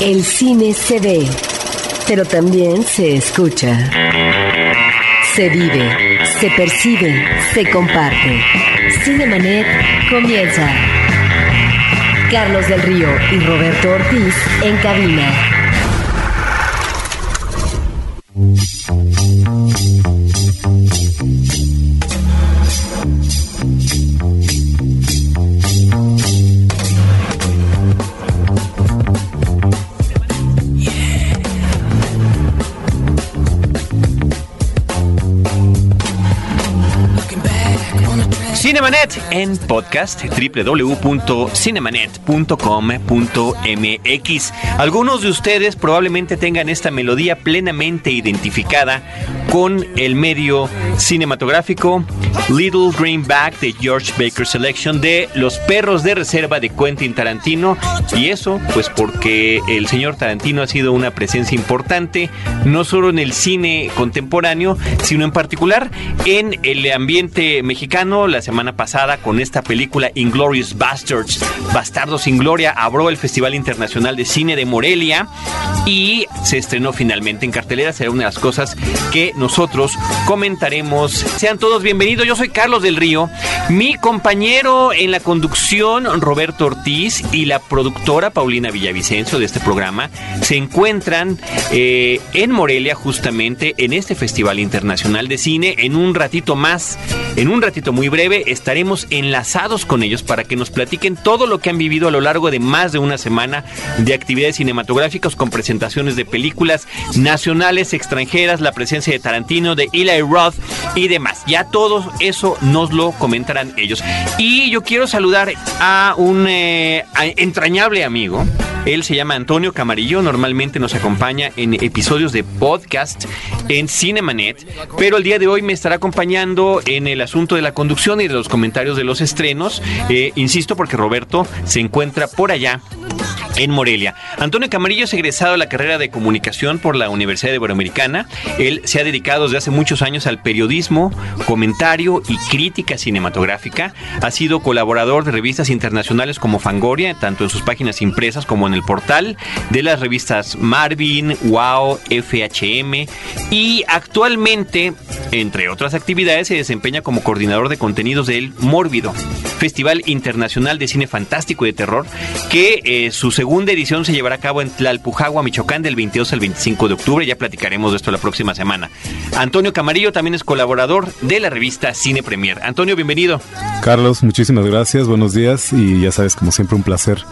El cine se ve, pero también se escucha. Se vive, se percibe, se comparte. Cinemanet comienza. Carlos del Río y Roberto Ortiz en cabina. En podcast www.cinemanet.com.mx. Algunos de ustedes probablemente tengan esta melodía plenamente identificada con el medio cinematográfico Little Green Bag de George Baker Selection de Los Perros de Reserva de Quentin Tarantino. Y eso, pues porque el señor Tarantino ha sido una presencia importante, no solo en el cine contemporáneo, sino en particular en el ambiente mexicano. La semana pasada, con esta película Inglorious Bastards, Bastardos sin Gloria, abrió el Festival Internacional de Cine de Morelia y se estrenó finalmente en cartelera. Será una de las cosas que nosotros comentaremos. Sean todos bienvenidos. Yo soy Carlos del Río. Mi compañero en la conducción, Roberto Ortiz, y la productora Paulina Villavicencio de este programa se encuentran eh, en Morelia justamente en este Festival Internacional de Cine. En un ratito más, en un ratito muy breve, estaremos enlazados con ellos para que nos platiquen todo lo que han vivido a lo largo de más de una semana de actividades cinematográficas con presentaciones de películas nacionales, extranjeras, la presencia de Tarantino, de Eli Roth y demás. Ya todo eso nos lo comentarán ellos. Y yo quiero saludar a un eh, entrañable amigo. Él se llama Antonio Camarillo, normalmente nos acompaña en episodios de podcast en Cinemanet, pero el día de hoy me estará acompañando en el asunto de la conducción y de los comentarios de los estrenos. Eh, insisto porque Roberto se encuentra por allá en Morelia. Antonio Camarillo es egresado de la carrera de comunicación por la Universidad Iberoamericana. Él se ha dedicado desde hace muchos años al periodismo, comentario y crítica cinematográfica. Ha sido colaborador de revistas internacionales como Fangoria, tanto en sus páginas impresas como en el portal, de las revistas Marvin, Wow, FHM y actualmente, entre otras actividades, se desempeña como coordinador de contenidos del Mórbido, Festival Internacional de Cine Fantástico y de Terror, que eh, su segunda edición se llevará a cabo en Tlalpujagua, Michoacán, del 22 al 25 de octubre. Ya platicaremos de esto la próxima semana. Antonio Camarillo también es colaborador de la revista Cine Premier. Antonio, bienvenido. Carlos, muchísimas gracias, buenos días y ya sabes, como siempre, un placer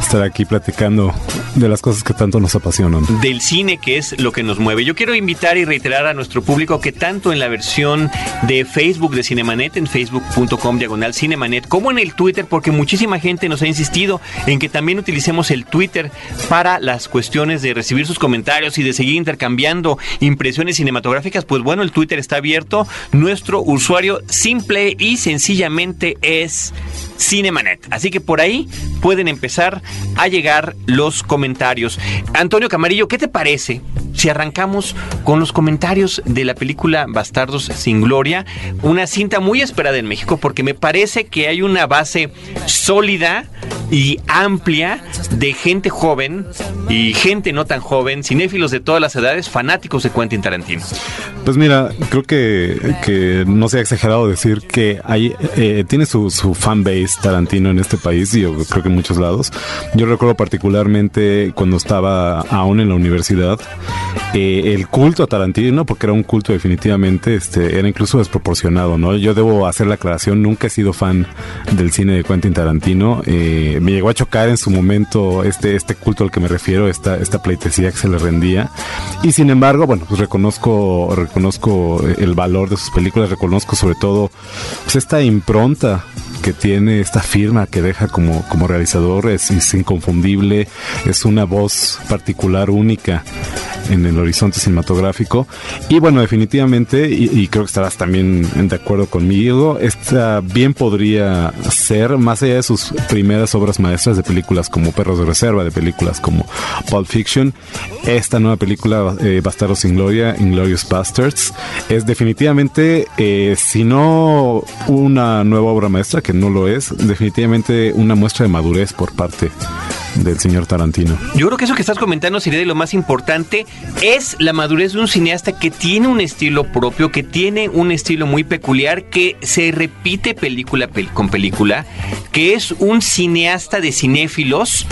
estar aquí platicando de las cosas que tanto nos apasionan. Del cine, que es lo que nos mueve. Yo quiero invitar y reiterar a nuestro público que tanto en la versión de Facebook de Cinemanet, en facebook.com diagonal Cinemanet, como en el Twitter, porque muchísima gente nos ha insistido en que también utilicemos el Twitter para las cuestiones de recibir sus comentarios y de seguir intercambiando impresiones cinematográficas, pues bueno, el Twitter está abierto. Nuestro usuario simple y sencillamente es Cinemanet. Así que por ahí pueden empezar a llegar los comentarios. Antonio Camarillo, ¿qué te parece si arrancamos con los comentarios de la película Bastardos sin Gloria? Una cinta muy esperada en México porque me parece que hay una base sólida y amplia de gente joven y gente no tan joven, cinéfilos de todas las edades, fanáticos de Quentin Tarantino. Pues mira, creo que, que no sea exagerado decir que hay, eh, tiene su, su fanbase Tarantino en este país y yo creo que en muchos lados. Yo recuerdo particularmente cuando estaba aún en la universidad, eh, el culto a Tarantino, porque era un culto definitivamente, este, era incluso desproporcionado, ¿no? Yo debo hacer la aclaración, nunca he sido fan del cine de Quentin Tarantino. Eh, me llegó a chocar en su momento este, este culto al que me refiero, esta, esta pleitesía que se le rendía. Y sin embargo, bueno, pues reconozco, reconozco el valor de sus películas, reconozco sobre todo pues esta impronta que tiene esta firma que deja como, como realizador es, es inconfundible, es una voz particular única en el horizonte cinematográfico. Y bueno, definitivamente, y, creo que estarás también de acuerdo conmigo, esta bien podría ser, más allá de sus primeras obras maestras de películas como Perros de Reserva, de películas como Pulp Fiction, esta nueva película, eh, Bastardos sin Gloria, Inglorious Bastards, es definitivamente, eh, si no una nueva obra maestra, que no lo es, definitivamente una muestra de madurez por parte del señor Tarantino. Yo creo que eso que estás comentando sería de lo más importante. Es la madurez de un cineasta que tiene un estilo propio, que tiene un estilo muy peculiar, que se repite película con película, que es un cineasta de cinéfilos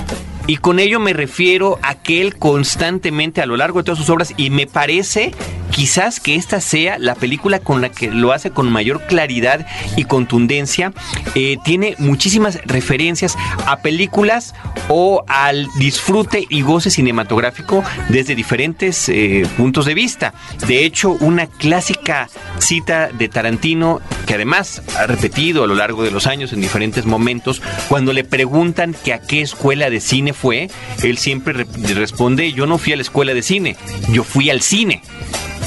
y con ello me refiero a que él constantemente a lo largo de todas sus obras, y me parece quizás que esta sea la película con la que lo hace con mayor claridad y contundencia. Eh, tiene muchísimas referencias a películas o al disfrute y goce cinematográfico desde diferentes eh, puntos de vista. De hecho, una clásica cita de Tarantino, que además ha repetido a lo largo de los años en diferentes momentos, cuando le preguntan que a qué escuela de cine fue, él siempre responde, yo no fui a la escuela de cine, yo fui al cine.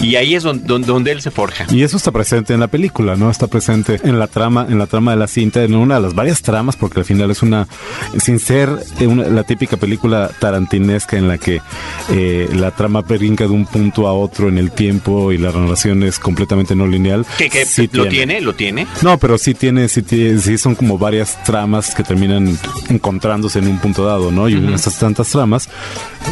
Y ahí es donde, donde, él se forja. Y eso está presente en la película, ¿no? Está presente en la trama, en la trama de la cinta, en una de las varias tramas, porque al final es una, sin ser la típica película tarantinesca en la que eh, la trama brinca de un punto a otro en el tiempo y la narración es completamente no lineal. ¿Que, lo tiene. ¿Lo tiene? No, pero sí tiene, sí, sí son como varias tramas que terminan encontrándose en un punto dado, ¿no? Y una de estas tantas tramas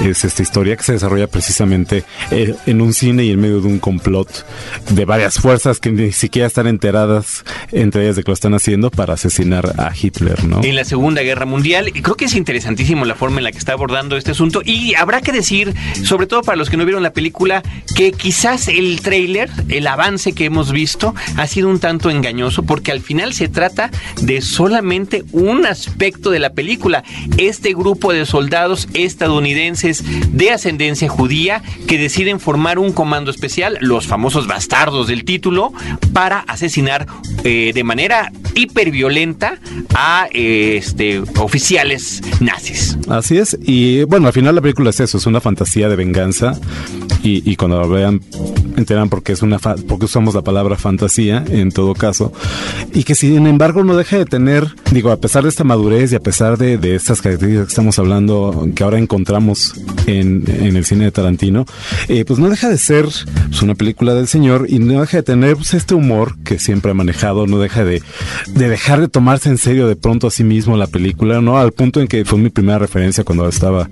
es esta historia que se desarrolla precisamente eh, en un cine y en medio de un complot de varias fuerzas que ni siquiera están enteradas entre ellas de que lo están haciendo para asesinar a Hitler, ¿no? En la Segunda Guerra Mundial, creo que es interesantísimo la forma en la que está abordando este asunto y habrá que decir, sobre todo para los que no vieron la película, que quizás el tráiler, el avance que hemos visto, ha sido un tanto engañoso porque al final se trata de solamente un aspecto de la película. Este grupo de soldados estadounidenses de ascendencia judía que deciden formar un comando especial los famosos bastardos del título, para asesinar eh, de manera hiperviolenta a este, oficiales nazis. Así es, y bueno, al final la película es eso, es una fantasía de venganza y, cuando la vean enteran porque es una porque usamos la palabra fantasía en todo caso. Y que sin embargo no deja de tener digo a pesar de esta madurez y a pesar de, de estas características que estamos hablando que ahora encontramos en, en el cine de Tarantino eh, pues no deja de ser pues, una película del señor y no deja de tener pues, este humor que siempre ha manejado no deja de, de dejar de tomarse en serio de pronto a sí mismo la película no al punto en que fue mi primera referencia cuando estaba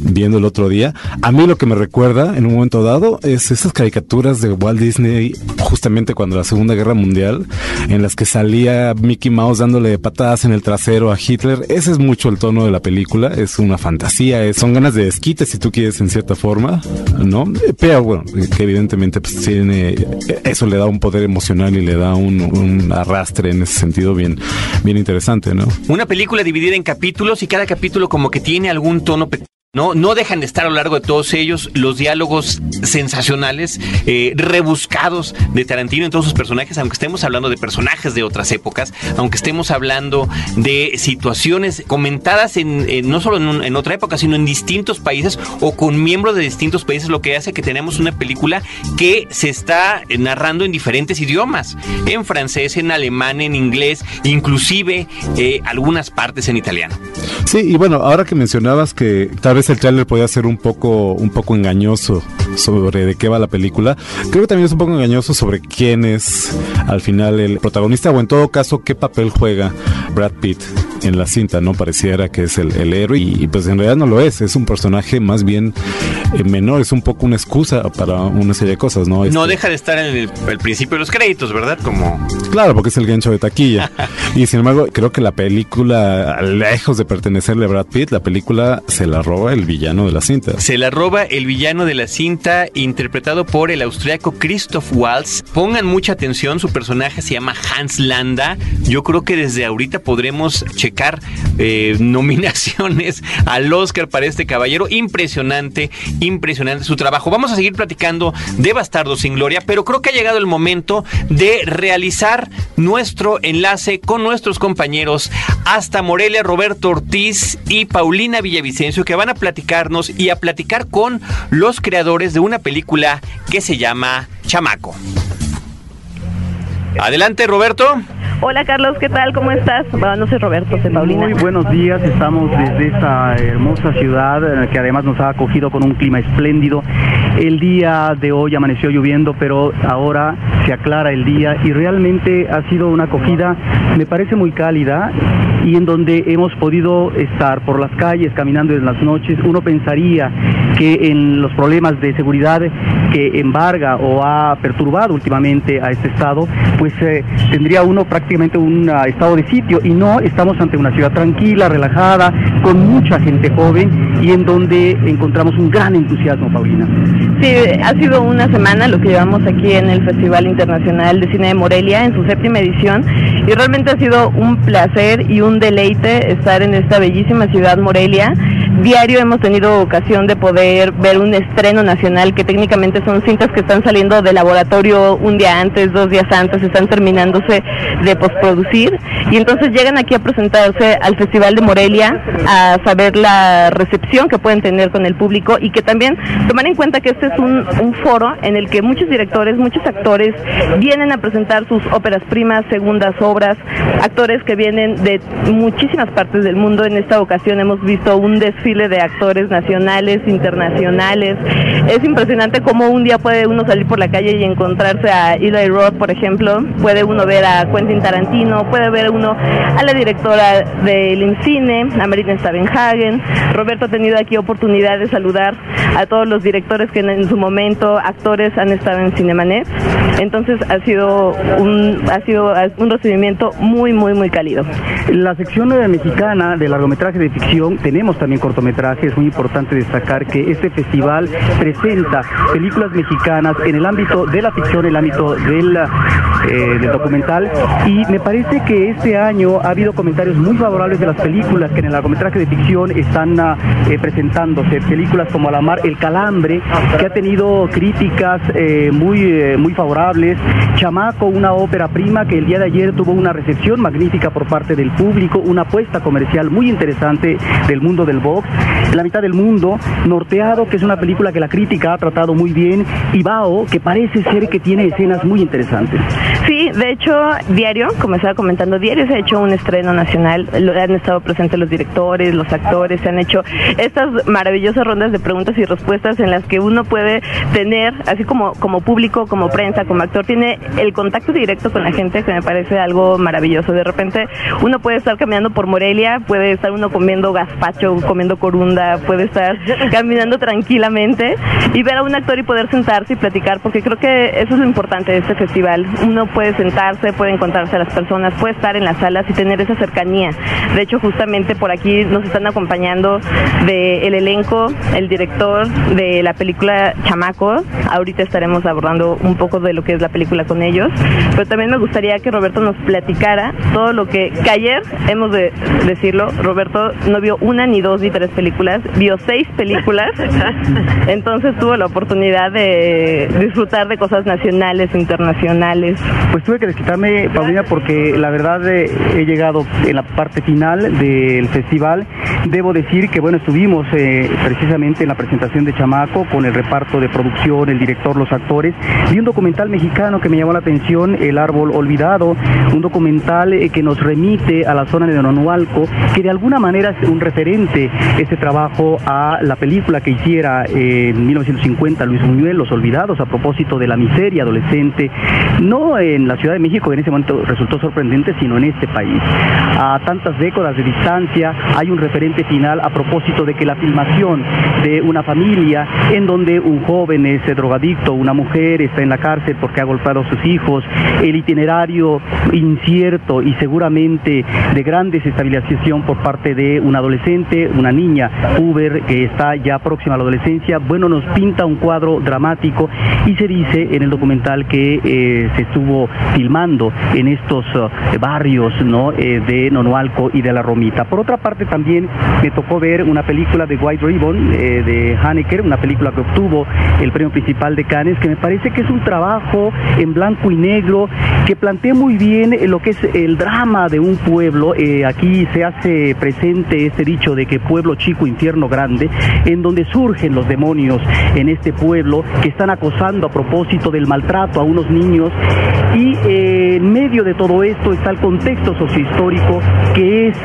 viendo el otro día. A mí lo que me recuerda en un momento dado es esas caricaturas de Walt Disney justamente cuando la Segunda Guerra Mundial en las que salía Mickey Mouse dándole patadas en el trasero a Hitler. Ese es mucho el tono de la película, es una fantasía, son ganas de desquite si tú quieres en cierta forma, ¿no? Pero bueno, que evidentemente pues tiene eso le da un poder emocional y le da un, arrastre en ese sentido bien bien interesante, ¿no? Una película dividida en capítulos y cada capítulo como que tiene algún tono no, no dejan de estar a lo largo de todos ellos los diálogos sensacionales, eh, rebuscados de Tarantino en todos sus personajes, aunque estemos hablando de personajes de otras épocas, aunque estemos hablando de situaciones comentadas en, no solo en, en, otra época, sino en distintos países o con miembros de distintos países, lo que hace que tenemos una película que se está narrando en diferentes idiomas, en francés, en alemán, en inglés, inclusive eh, algunas partes en italiano. Sí, y bueno, ahora que mencionabas que tal vez el tráiler podía ser un poco, un poco engañoso sobre de qué va la película. Creo que también es un poco engañoso sobre quién es al final el protagonista o en todo caso qué papel juega Brad Pitt en la cinta, ¿no? Pareciera que es el, héroe y, pues en realidad no lo es, es un personaje más bien eh, menor, es un poco una excusa para una serie de cosas, ¿no? no este deja de estar en el, principio de los créditos, ¿verdad? Como... Claro, porque es el gancho de taquilla. y sin embargo, creo que la película, lejos de pertenecerle a Brad Pitt, la película se la roba el villano de la cinta. Se la roba el villano de la cinta, interpretado por el austriaco Christoph Waltz. Pongan mucha atención, su personaje se llama Hans Landa. Yo creo que desde ahorita podremos checar eh, nominaciones al Oscar para este caballero. Impresionante, impresionante su trabajo. Vamos a seguir platicando de Bastardo sin Gloria, pero creo que ha llegado el momento de realizar nuestro enlace con nuestros compañeros hasta Morelia, Roberto Ortiz y Paulina Villavicencio, que van a platicarnos y a platicar con los creadores de una película que se llama Chamaco. Adelante, Roberto. Hola Carlos, ¿qué tal? ¿Cómo estás? Bueno, no soy Roberto, soy Paulina. Muy buenos días, estamos desde esta hermosa ciudad eh, que además nos ha acogido con un clima espléndido. El día de hoy amaneció lloviendo, pero ahora se aclara el día y realmente ha sido una acogida, me parece muy cálida y en donde hemos podido estar por las calles, caminando en las noches, uno pensaría que en los problemas de seguridad que embarga o ha perturbado últimamente a este estado, pues eh, tendría uno prácticamente un uh, estado de sitio y no estamos ante una ciudad tranquila, relajada, con mucha gente joven y en donde encontramos un gran entusiasmo, Paulina. Sí, ha sido una semana lo que llevamos aquí en el Festival Internacional de Cine de Morelia en su séptima edición y realmente ha sido un placer y un deleite estar en esta bellísima ciudad Morelia diario hemos tenido ocasión de poder ver un estreno nacional que técnicamente son cintas que están saliendo del laboratorio un día antes, dos días antes, están terminándose de postproducir y entonces llegan aquí a presentarse al Festival de Morelia a saber la recepción que pueden tener con el público y que también tomar en cuenta que este es un, un foro en el que muchos directores, muchos actores vienen a presentar sus óperas primas, segundas obras, actores que vienen de muchísimas partes del mundo. En esta ocasión hemos visto un desfile de actores nacionales, internacionales. Es impresionante cómo un día puede uno salir por la calle y encontrarse a Eli Roth, por ejemplo, puede uno ver a Quentin Tarantino, puede ver uno a la directora del INCINE, a Marina Stavenhagen. Roberto ha tenido aquí oportunidad de saludar a todos los directores que en su momento, actores, han estado en Cinemanet. Entonces ha sido un, ha sido un recibimiento muy, muy, muy cálido. La sección mexicana de largometraje de ficción, tenemos también es muy importante destacar que este festival presenta películas mexicanas en el ámbito de la ficción, en el ámbito del, eh, del documental, y me parece que este año ha habido comentarios muy favorables de las películas que en el largometraje de ficción están eh, presentándose, películas como Alamar, El Calambre, que ha tenido críticas eh, muy, muy favorables, Chamaco, una ópera prima que el día de ayer tuvo una recepción magnífica por parte del público, una apuesta comercial muy interesante del mundo del box, La mitad del mundo, Norteado, que es una película que la crítica ha tratado muy bien, y Bao, que parece ser que tiene escenas muy interesantes. Sí, de hecho, Diario, como estaba comentando, Diario se ha hecho un estreno nacional, han estado presentes los directores, los actores, se han hecho estas maravillosas rondas de preguntas y respuestas en las que uno puede tener, así como, como público, como prensa, como actor, tiene el contacto directo con la gente que me parece algo maravilloso. De repente uno puede estar caminando por Morelia, puede estar uno comiendo gazpacho, comiendo corunda, puede estar caminando tranquilamente y ver a un actor y poder sentarse y platicar, porque creo que eso es lo importante de este festival. Uno puede sentarse, puede encontrarse a las personas, puede estar en las salas y tener esa cercanía. De hecho, justamente por aquí nos están acompañando del elenco, el director de la película Chamaco. Ahorita estaremos abordando un poco de lo que es la película con ellos, pero también me gustaría que Roberto nos platicara todo lo que, que ayer hemos de decirlo, Roberto no vio una ni dos ni tres películas, vio seis películas, entonces tuvo la oportunidad de disfrutar de cosas nacionales, internacionales. Pues tuve que desquitarme, Paulina, porque la verdad eh, he llegado en la parte final del festival. Debo decir que, bueno, estuvimos eh, precisamente en la presentación de Chamaco con el reparto de producción, el director, los actores. Vi un documental mexicano que me llamó la atención, El Árbol Olvidado, un documental eh, que nos remite a la zona de Nonualco, que de alguna manera es un referente este trabajo a la película que hiciera en 1950 Luis Buñuel, Los Olvidados, a propósito de la miseria adolescente, no en la Ciudad de México, que en ese momento resultó sorprendente, sino en este país. A tantas décadas de distancia hay un referente final a propósito de que la filmación de una familia en donde un joven es drogadicto, una mujer está en la cárcel porque ha golpeado a sus hijos, el itinerario incierto y seguramente de gran desestabilización por parte de un adolescente, una niña, Uber, que está ya próxima a la adolescencia, bueno, nos pinta un cuadro dramático y se dice en el documental que eh, se estuvo filmando en estos uh, barrios ¿no? Eh, de Nonualco y de La Romita. Por otra parte, también me tocó ver una película de White Ribbon eh, de Haneke, una película que obtuvo el premio principal de Cannes, que me parece que es un trabajo en blanco y negro que plantea muy bien lo que es el drama de un pueblo. Eh, aquí se hace presente este dicho de que pueblo chico, infierno grande, en donde surgen los demonios en este pueblo que están acosando a propósito del maltrato a unos niños Y eh, en medio de todo esto está el contexto sociohistórico que es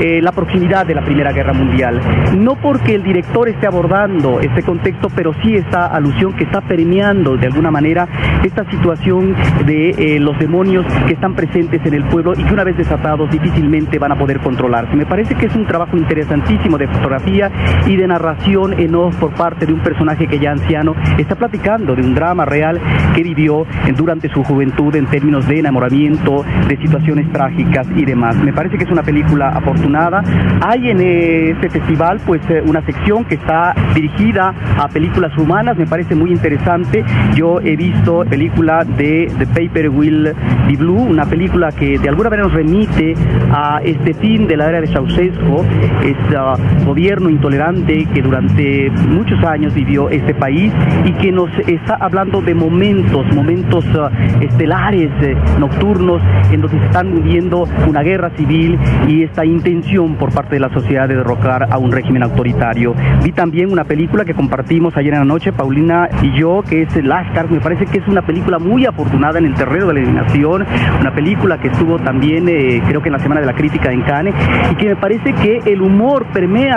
eh, la proximidad de la Primera Guerra Mundial. No porque el director esté abordando este contexto, pero sí esta alusión que está permeando de alguna manera esta situación de eh, los demonios que están presentes en el pueblo y que una vez desatados difícilmente van a poder controlarse. Me parece que es un trabajo interesantísimo de fotografía y de narración en off por parte de un personaje que ya anciano está platicando de un drama real que vivió durante su juventud en términos de enamoramiento, de situaciones trágicas y demás. Me parece que es una película afortunada. Hay en este festival pues eh, una sección que está dirigida a películas humanas, me parece muy interesante. Yo he visto película de The Paper Will Be Blue, una película que de alguna manera nos remite a este fin de la era de Ceausescu, este gobierno intolerante que durante muchos años vivió este país y que nos está hablando de momentos, momentos uh, estelares, eh, nocturnos, en donde se están viviendo una guerra civil y esta intención por parte de la sociedad de derrocar a un régimen autoritario. Vi también una película que compartimos ayer en la noche, Paulina y yo, que es Lascar. Me parece que es una película muy afortunada en el terreno de la eliminación, una película que estuvo también, eh, creo que en la Semana de la Crítica en Cannes, y que me parece que el humor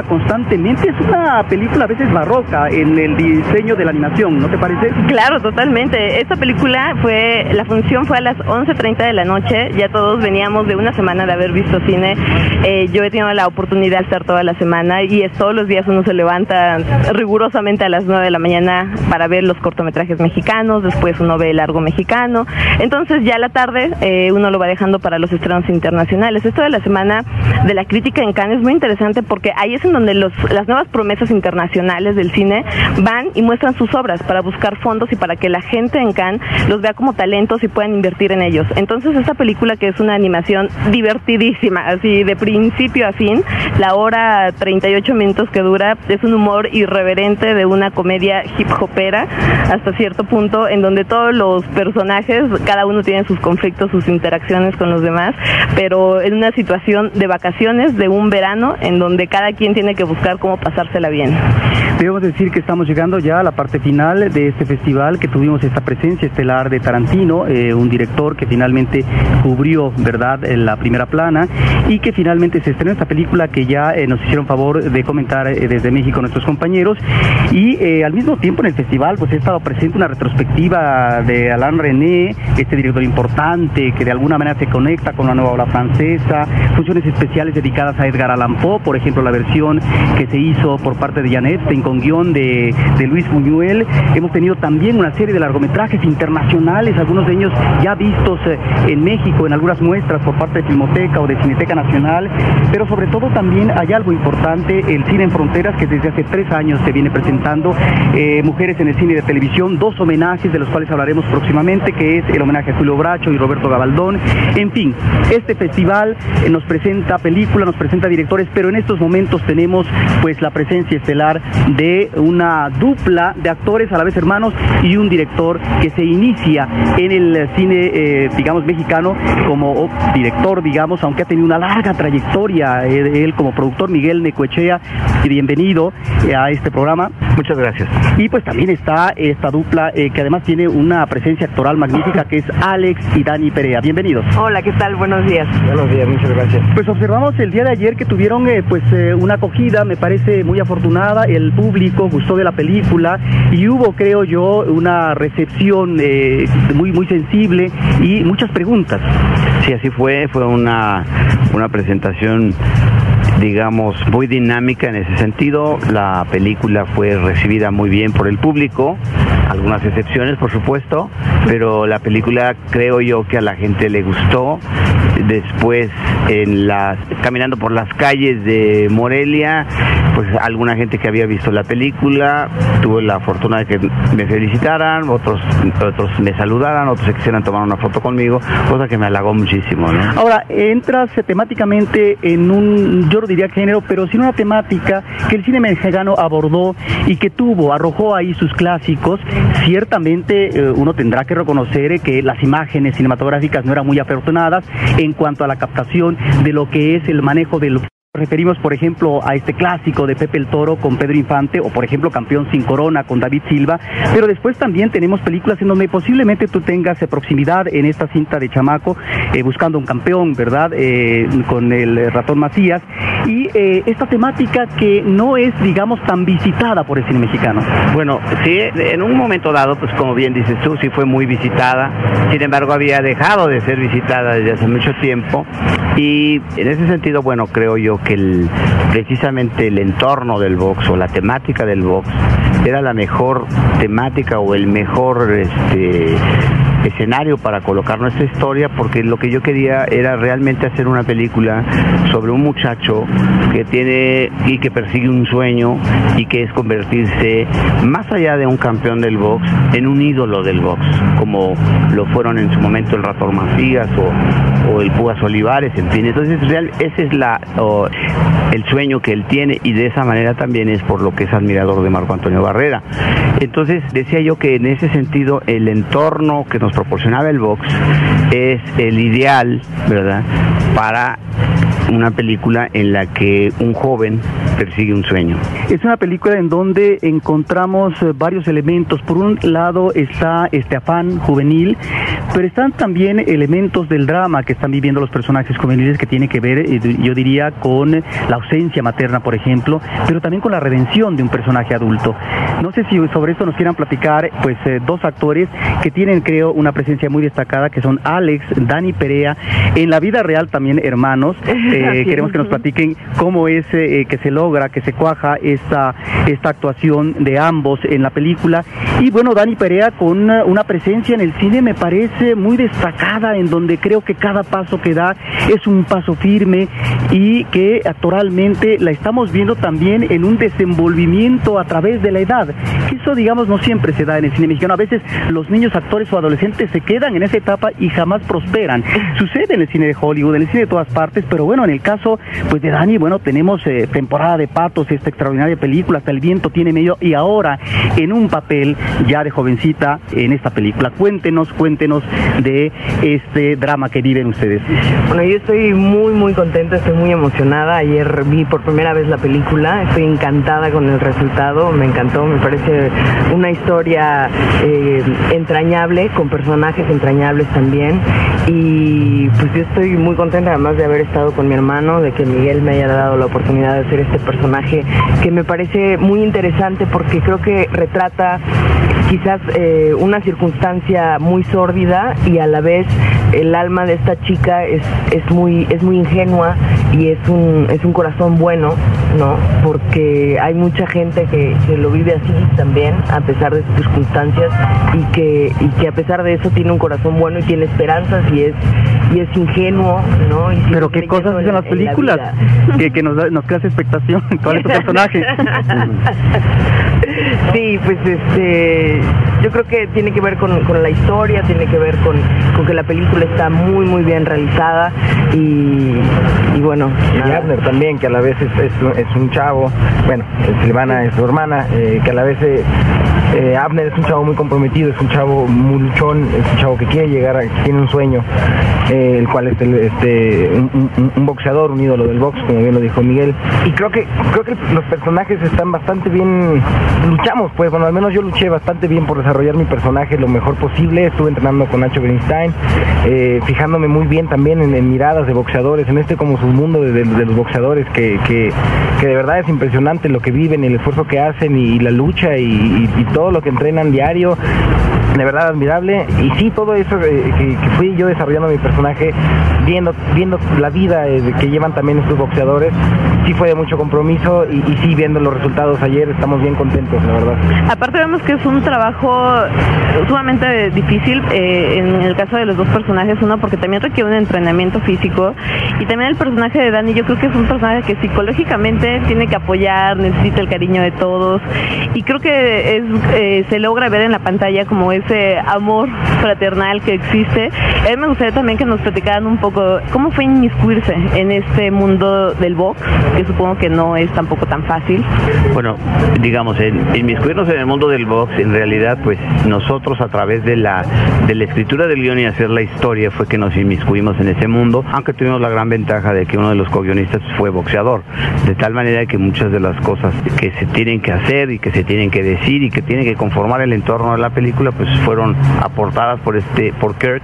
constantemente. Es una película a veces barroca en el diseño de la animación, ¿no te parece? Claro, totalmente. Esta película fue, la función fue a las 11.30 de la noche, ya todos veníamos de una semana de haber visto cine. Eh, yo he tenido la oportunidad de estar toda la semana y es todos los días uno se levanta rigurosamente a las 9 de la mañana para ver los cortometrajes mexicanos, después uno ve el largo mexicano. Entonces ya a la tarde eh, uno lo va dejando para los estrenos internacionales. Esto de la semana de la crítica en Cannes es muy interesante porque ahí es en donde los, las nuevas promesas internacionales del cine van y muestran sus obras para buscar fondos y para que la gente en Cannes los vea como talentos y puedan invertir en ellos. Entonces esta película que es una animación divertidísima, así de principio a fin, la hora 38 minutos que dura, es un humor irreverente de una comedia hip hopera hasta cierto punto en donde todos los personajes, cada uno tiene sus conflictos, sus interacciones con los demás, pero en una situación de vacaciones, de un verano, en donde cada quien tiene que buscar cómo pasársela bien. Debemos decir que estamos llegando ya a la parte final de este festival, que tuvimos esta presencia estelar de Tarantino, eh, un director que finalmente cubrió, ¿verdad?, en la primera plana y que finalmente se estrenó esta película que ya eh, nos hicieron favor de comentar eh, desde México nuestros compañeros y al mismo tiempo en el festival pues he estado presente una retrospectiva de Alain René, este director importante que de alguna manera se conecta con la nueva obra francesa, funciones especiales dedicadas a Edgar Allan Poe, por ejemplo la versión que se hizo por parte de Janet con guion de, de Luis Buñuel. Hemos tenido también una serie de largometrajes internacionales, algunos de ellos ya vistos eh, en México en algunas muestras por parte de Filmoteca o de Cineteca Nacional, pero sobre todo también hay algo importante, el cine en fronteras que desde hace tres años se viene presentando, eh, Mujeres en el cine de televisión, dos homenajes de los cuales hablaremos próximamente, que es el homenaje a Julio Bracho y Roberto Gabaldón. En fin, este festival eh, nos presenta películas, nos presenta directores, pero en estos momentos tenemos pues la presencia estelar de una dupla de actores a la vez hermanos y un director que se inicia en el cine, eh, digamos, mexicano como director, digamos, aunque ha tenido una larga trayectoria, eh, él como productor, Miguel Necoechea, bienvenido eh, a este programa. Muchas gracias. Y pues también está esta dupla que además tiene una presencia actoral magnífica que es Alex y Dani Perea. Bienvenidos. Hola, ¿qué tal? Buenos días. Buenos días, muchas gracias. Pues observamos el día de ayer que tuvieron pues una acogida, me parece muy afortunada, el público gustó de la película y hubo, creo yo, una recepción eh, muy, muy sensible y muchas preguntas. Sí, así fue, fue una, una presentación digamos, muy dinámica en ese sentido. La película fue recibida muy bien por el público, algunas excepciones, por supuesto, pero la película creo yo que a la gente le gustó. Después, en las, caminando por las calles de Morelia, pues alguna gente que había visto la película tuve la fortuna de que me felicitaran, otros, otros me saludaran, otros se quisieran tomar una foto conmigo, cosa que me halagó muchísimo. Ahora, entras temáticamente en un, diría género, pero sí una temática que el cine mexicano abordó y que tuvo, arrojó ahí sus clásicos. Ciertamente eh, uno tendrá que reconocer que las imágenes cinematográficas no eran muy afortunadas en cuanto a la captación de lo que es el manejo del referimos, por ejemplo, a este clásico de Pepe el Toro con Pedro Infante, o por ejemplo, Campeón sin Corona con David Silva, pero después también tenemos películas en donde posiblemente tú tengas eh, proximidad en esta cinta de Chamaco, eh, buscando un campeón, ¿verdad? Eh, con el ratón Macías, y esta temática que no es, digamos, tan visitada por el cine mexicano. Bueno, sí, en un momento dado, pues como bien dices tú, sí fue muy visitada, sin embargo había dejado de ser visitada desde hace mucho tiempo, y en ese sentido, bueno, creo yo que el, precisamente el entorno del box o la temática del box era la mejor temática o el mejor este escenario para colocar nuestra historia porque lo que yo quería era realmente hacer una película sobre un muchacho que tiene y que persigue un sueño y que es convertirse más allá de un campeón del box en un ídolo del box como lo fueron en su momento el Rator Macías o, el Púas Olivares en fin. Entonces real, ese es la el sueño que él tiene y de esa manera también es por lo que es admirador de Marco Antonio Barrera. Entonces decía yo que en ese sentido el entorno que nos proporcionaba el box es el ideal, ¿verdad? Para una película en la que un joven persigue un sueño. Es una película en donde encontramos eh, varios elementos. Por un lado está este afán juvenil, pero están también elementos del drama que están viviendo los personajes juveniles que tiene que ver, eh, yo diría, con la ausencia materna, por ejemplo, pero también con la redención de un personaje adulto. No sé si sobre esto nos quieran platicar, pues eh, dos actores que tienen, creo, una presencia muy destacada, que son Alex, Dani Perea, en la vida real también hermanos. queremos que nos platiquen cómo es que se logra que se cuaja esta, esta actuación de ambos en la película. Y bueno, Dani Perea con una, presencia en el cine me parece muy destacada, en donde creo que cada paso que da es un paso firme y que actoralmente la estamos viendo también en un desenvolvimiento a través de la edad. Eso, digamos, no siempre se da en el cine mexicano. A veces los niños actores o adolescentes se quedan en esa etapa y jamás prosperan. Sucede en el cine de Hollywood, en el cine de todas partes, pero bueno, en el caso pues de Dani, bueno, tenemos eh, temporada de Patos, esta extraordinaria película, hasta el viento tiene medio, y ahora en un papel ya de jovencita en esta película. Cuéntenos, cuéntenos de este drama que viven ustedes. Bueno, yo estoy muy, muy contenta, estoy muy emocionada. Ayer vi por primera vez la película, estoy encantada con el resultado, me encantó, me parece una historia eh, entrañable, con personajes entrañables también. Y pues yo estoy muy contenta además de haber estado con mi hermano, de que Miguel me haya dado la oportunidad de hacer este personaje que me parece muy interesante porque creo que retrata quizás eh, una circunstancia muy sórdida y a la vez el alma de esta chica es, es muy es muy ingenua y es un es un corazón bueno no porque hay mucha gente que, que lo vive así también a pesar de sus circunstancias y que y que a pesar de eso tiene un corazón bueno y tiene esperanzas y es y es ingenuo no pero qué cosas hacen las películas que, que nos, nos crea expectación cuál es tu personaje sí pues este yo creo que tiene que ver con, la historia, tiene que ver con, que la película está muy, muy bien realizada y, bueno. Y Abner también, que a la vez es, un chavo, bueno, Silvana es su hermana, eh, que a la vez eh, eh, Abner es un chavo muy comprometido, es un chavo muy luchón, es un chavo que quiere llegar, a, que tiene un sueño, el cual es este, un, boxeador, un ídolo del box, como bien lo dijo Miguel. Y creo que, creo que los personajes están bastante bien, luchamos pues, bueno, al menos yo luché bastante bien por desarrollar mi personaje lo mejor posible. Estuve entrenando con Nacho Greenstein, eh, fijándome muy bien también en, miradas de boxeadores, en este como submundo de, de, los boxeadores, que, que, de verdad es impresionante lo que viven, el esfuerzo que hacen y, la lucha y, todo lo que entrenan diario. De verdad admirable. Y sí, todo eso eh, que, fui yo desarrollando mi personaje, viendo, viendo la vida eh, que llevan también estos boxeadores, sí fue de mucho compromiso y, y sí, viendo los resultados ayer, estamos bien contentos, la verdad. Aparte vemos que es un trabajo sumamente difícil eh, en el caso de los dos personajes, uno porque también requiere un entrenamiento físico y también el personaje de Dani yo creo que es un personaje que psicológicamente tiene que apoyar, necesita el cariño de todos y creo que es, eh, se logra ver en la pantalla como es ese amor fraternal que existe. A mí me gustaría también que nos platicaran un poco cómo fue inmiscuirse en este mundo del box, que supongo que no es tampoco tan fácil. Bueno, digamos, en, inmiscuirnos en el mundo del box, en realidad, pues nosotros a través de la, de la escritura del guion y hacer la historia fue que nos inmiscuimos en ese mundo, aunque tuvimos la gran ventaja de que uno de los co-guionistas fue boxeador, de tal manera que muchas de las cosas que se tienen que hacer y que se tienen que decir y que tienen que conformar el entorno de la película, pues fueron aportadas por este, por Kirk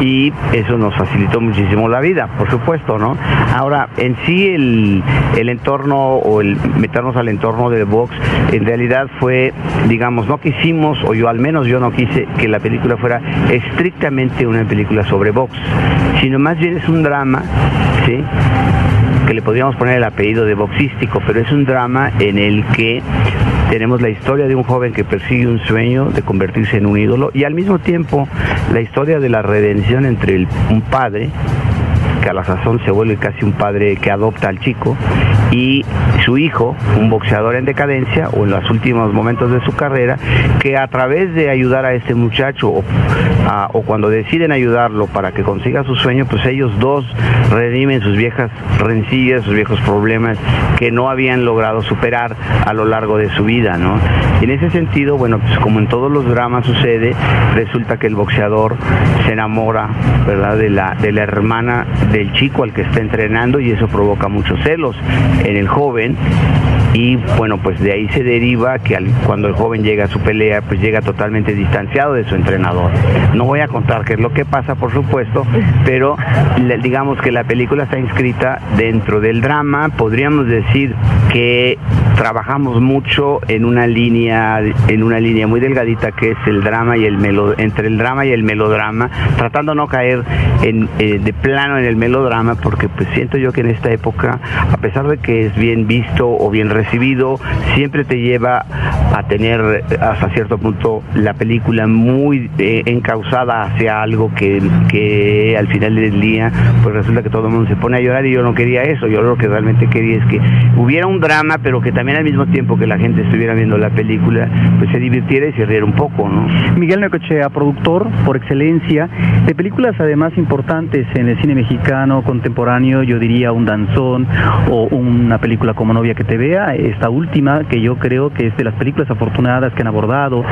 y eso nos facilitó muchísimo la vida, por supuesto, ¿no? Ahora, en sí el, el entorno o el meternos al entorno del box, en realidad fue, digamos, no quisimos, o yo al menos yo no quise que la película fuera estrictamente una película sobre box, sino más bien es un drama, ¿sí? que le podríamos poner el apellido de boxístico, pero es un drama en el que tenemos la historia de un joven que persigue un sueño de convertirse en un ídolo y al mismo tiempo la historia de la redención entre un padre que a la sazón se vuelve casi un padre que adopta al chico, y su hijo, un boxeador en decadencia o en los últimos momentos de su carrera, que a través de ayudar a este muchacho o, cuando deciden ayudarlo para que consiga su sueño, pues ellos dos redimen sus viejas rencillas, sus viejos problemas que no habían logrado superar a lo largo de su vida, ¿no? En ese sentido, bueno, pues como en todos los dramas sucede, resulta que el boxeador se enamora, ¿verdad?, de la, de la hermana del chico al que está entrenando y eso provoca muchos celos en el joven y bueno, pues de ahí se deriva que cuando el joven llega a su pelea, pues llega totalmente distanciado de su entrenador. No voy a contar qué es lo que pasa, por supuesto, pero digamos que la película está inscrita dentro del drama, podríamos decir que trabajamos mucho en una línea en una línea muy delgadita que es el drama y el melo, entre el drama y el melodrama, tratando no caer en, eh, de plano en el melodrama porque pues siento yo que en esta época, a pesar de que es bien visto o bien recibido, siempre te lleva a tener hasta cierto punto la película muy eh, encausada hacia algo que, que al final del día pues resulta que todo el mundo se pone a llorar y yo no quería eso, yo lo que realmente quería es que hubiera un drama pero que también al mismo tiempo que la gente estuviera viendo la película pues se divirtiera y se riera un poco, ¿no? Miguel Necochea, productor por excelencia de películas además importantes en el cine mexicano contemporáneo, yo diría un danzón o una película como Novia que te vea, esta última que yo creo que es de las películas afortunadas que han abordado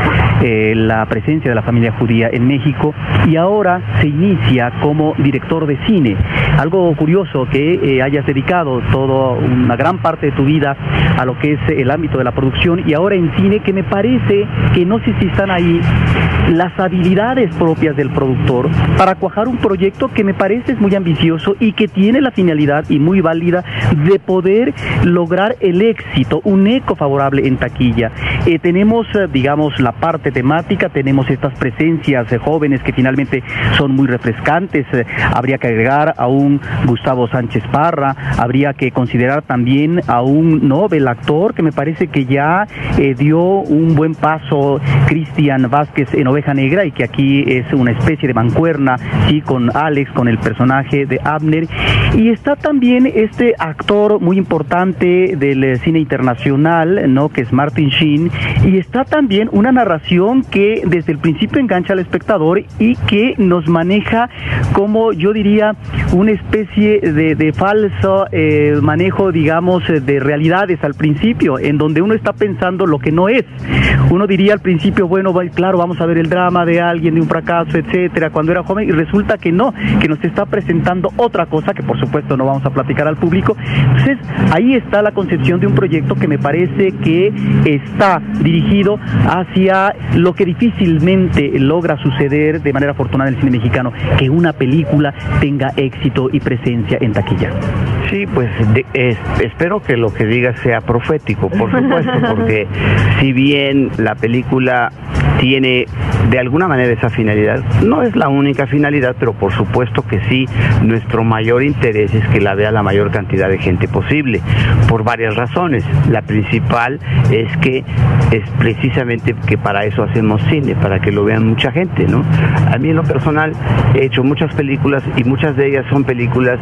eh, la presencia de la familia judía en México y ahora se inicia como director de cine. Algo curioso que eh, hayas dedicado toda una gran parte de tu vida a lo que es el ámbito de la producción y ahora en cine que me parece que no sé si están ahí las habilidades propias del productor para cuajar un proyecto que me parece es muy ambicioso y que tiene la finalidad y muy válida de poder lograr el éxito, un eco favorable en taquilla. Eh, tenemos, eh, digamos, la parte temática, tenemos estas presencias de jóvenes que finalmente son muy refrescantes. Eh, habría que agregar a un Gustavo Sánchez Parra, habría que considerar también a un Nobel actor que me parece que ya dio un buen paso, Cristian Vázquez en Oveja Negra, y que aquí es una especie de mancuerna, sí, con Alex, con el personaje de Abner. Y está también este actor muy importante del cine internacional, ¿no? Que es Martin Sheen. Y está también una narración que desde el principio engancha al espectador y que nos maneja como yo diría una especie de, falso eh, manejo, digamos, de realidades al principio, en donde uno está pensando lo que no es. Uno diría al principio, bueno, claro, vamos a ver el drama de alguien, de un fracaso, etcétera, cuando era joven, y resulta que no, que nos está presentando otra cosa que por supuesto no vamos a platicar al público. Entonces, ahí está la concepción de un proyecto que me parece que está dirigido hacia lo que difícilmente logra suceder de manera afortunada en el cine mexicano, que una película tenga éxito y presencia en taquilla. Sí, pues espero que lo que diga sea profético, por supuesto, porque si bien la película tiene de alguna manera esa finalidad, no es la única finalidad, pero por supuesto que sí, nuestro mayor interés es que la vea la mayor cantidad de gente posible, por varias razones. La principal es que es precisamente que para eso hacemos cine, para que lo vean mucha gente, ¿no? A mí en lo personal he hecho muchas películas y muchas de ellas son películas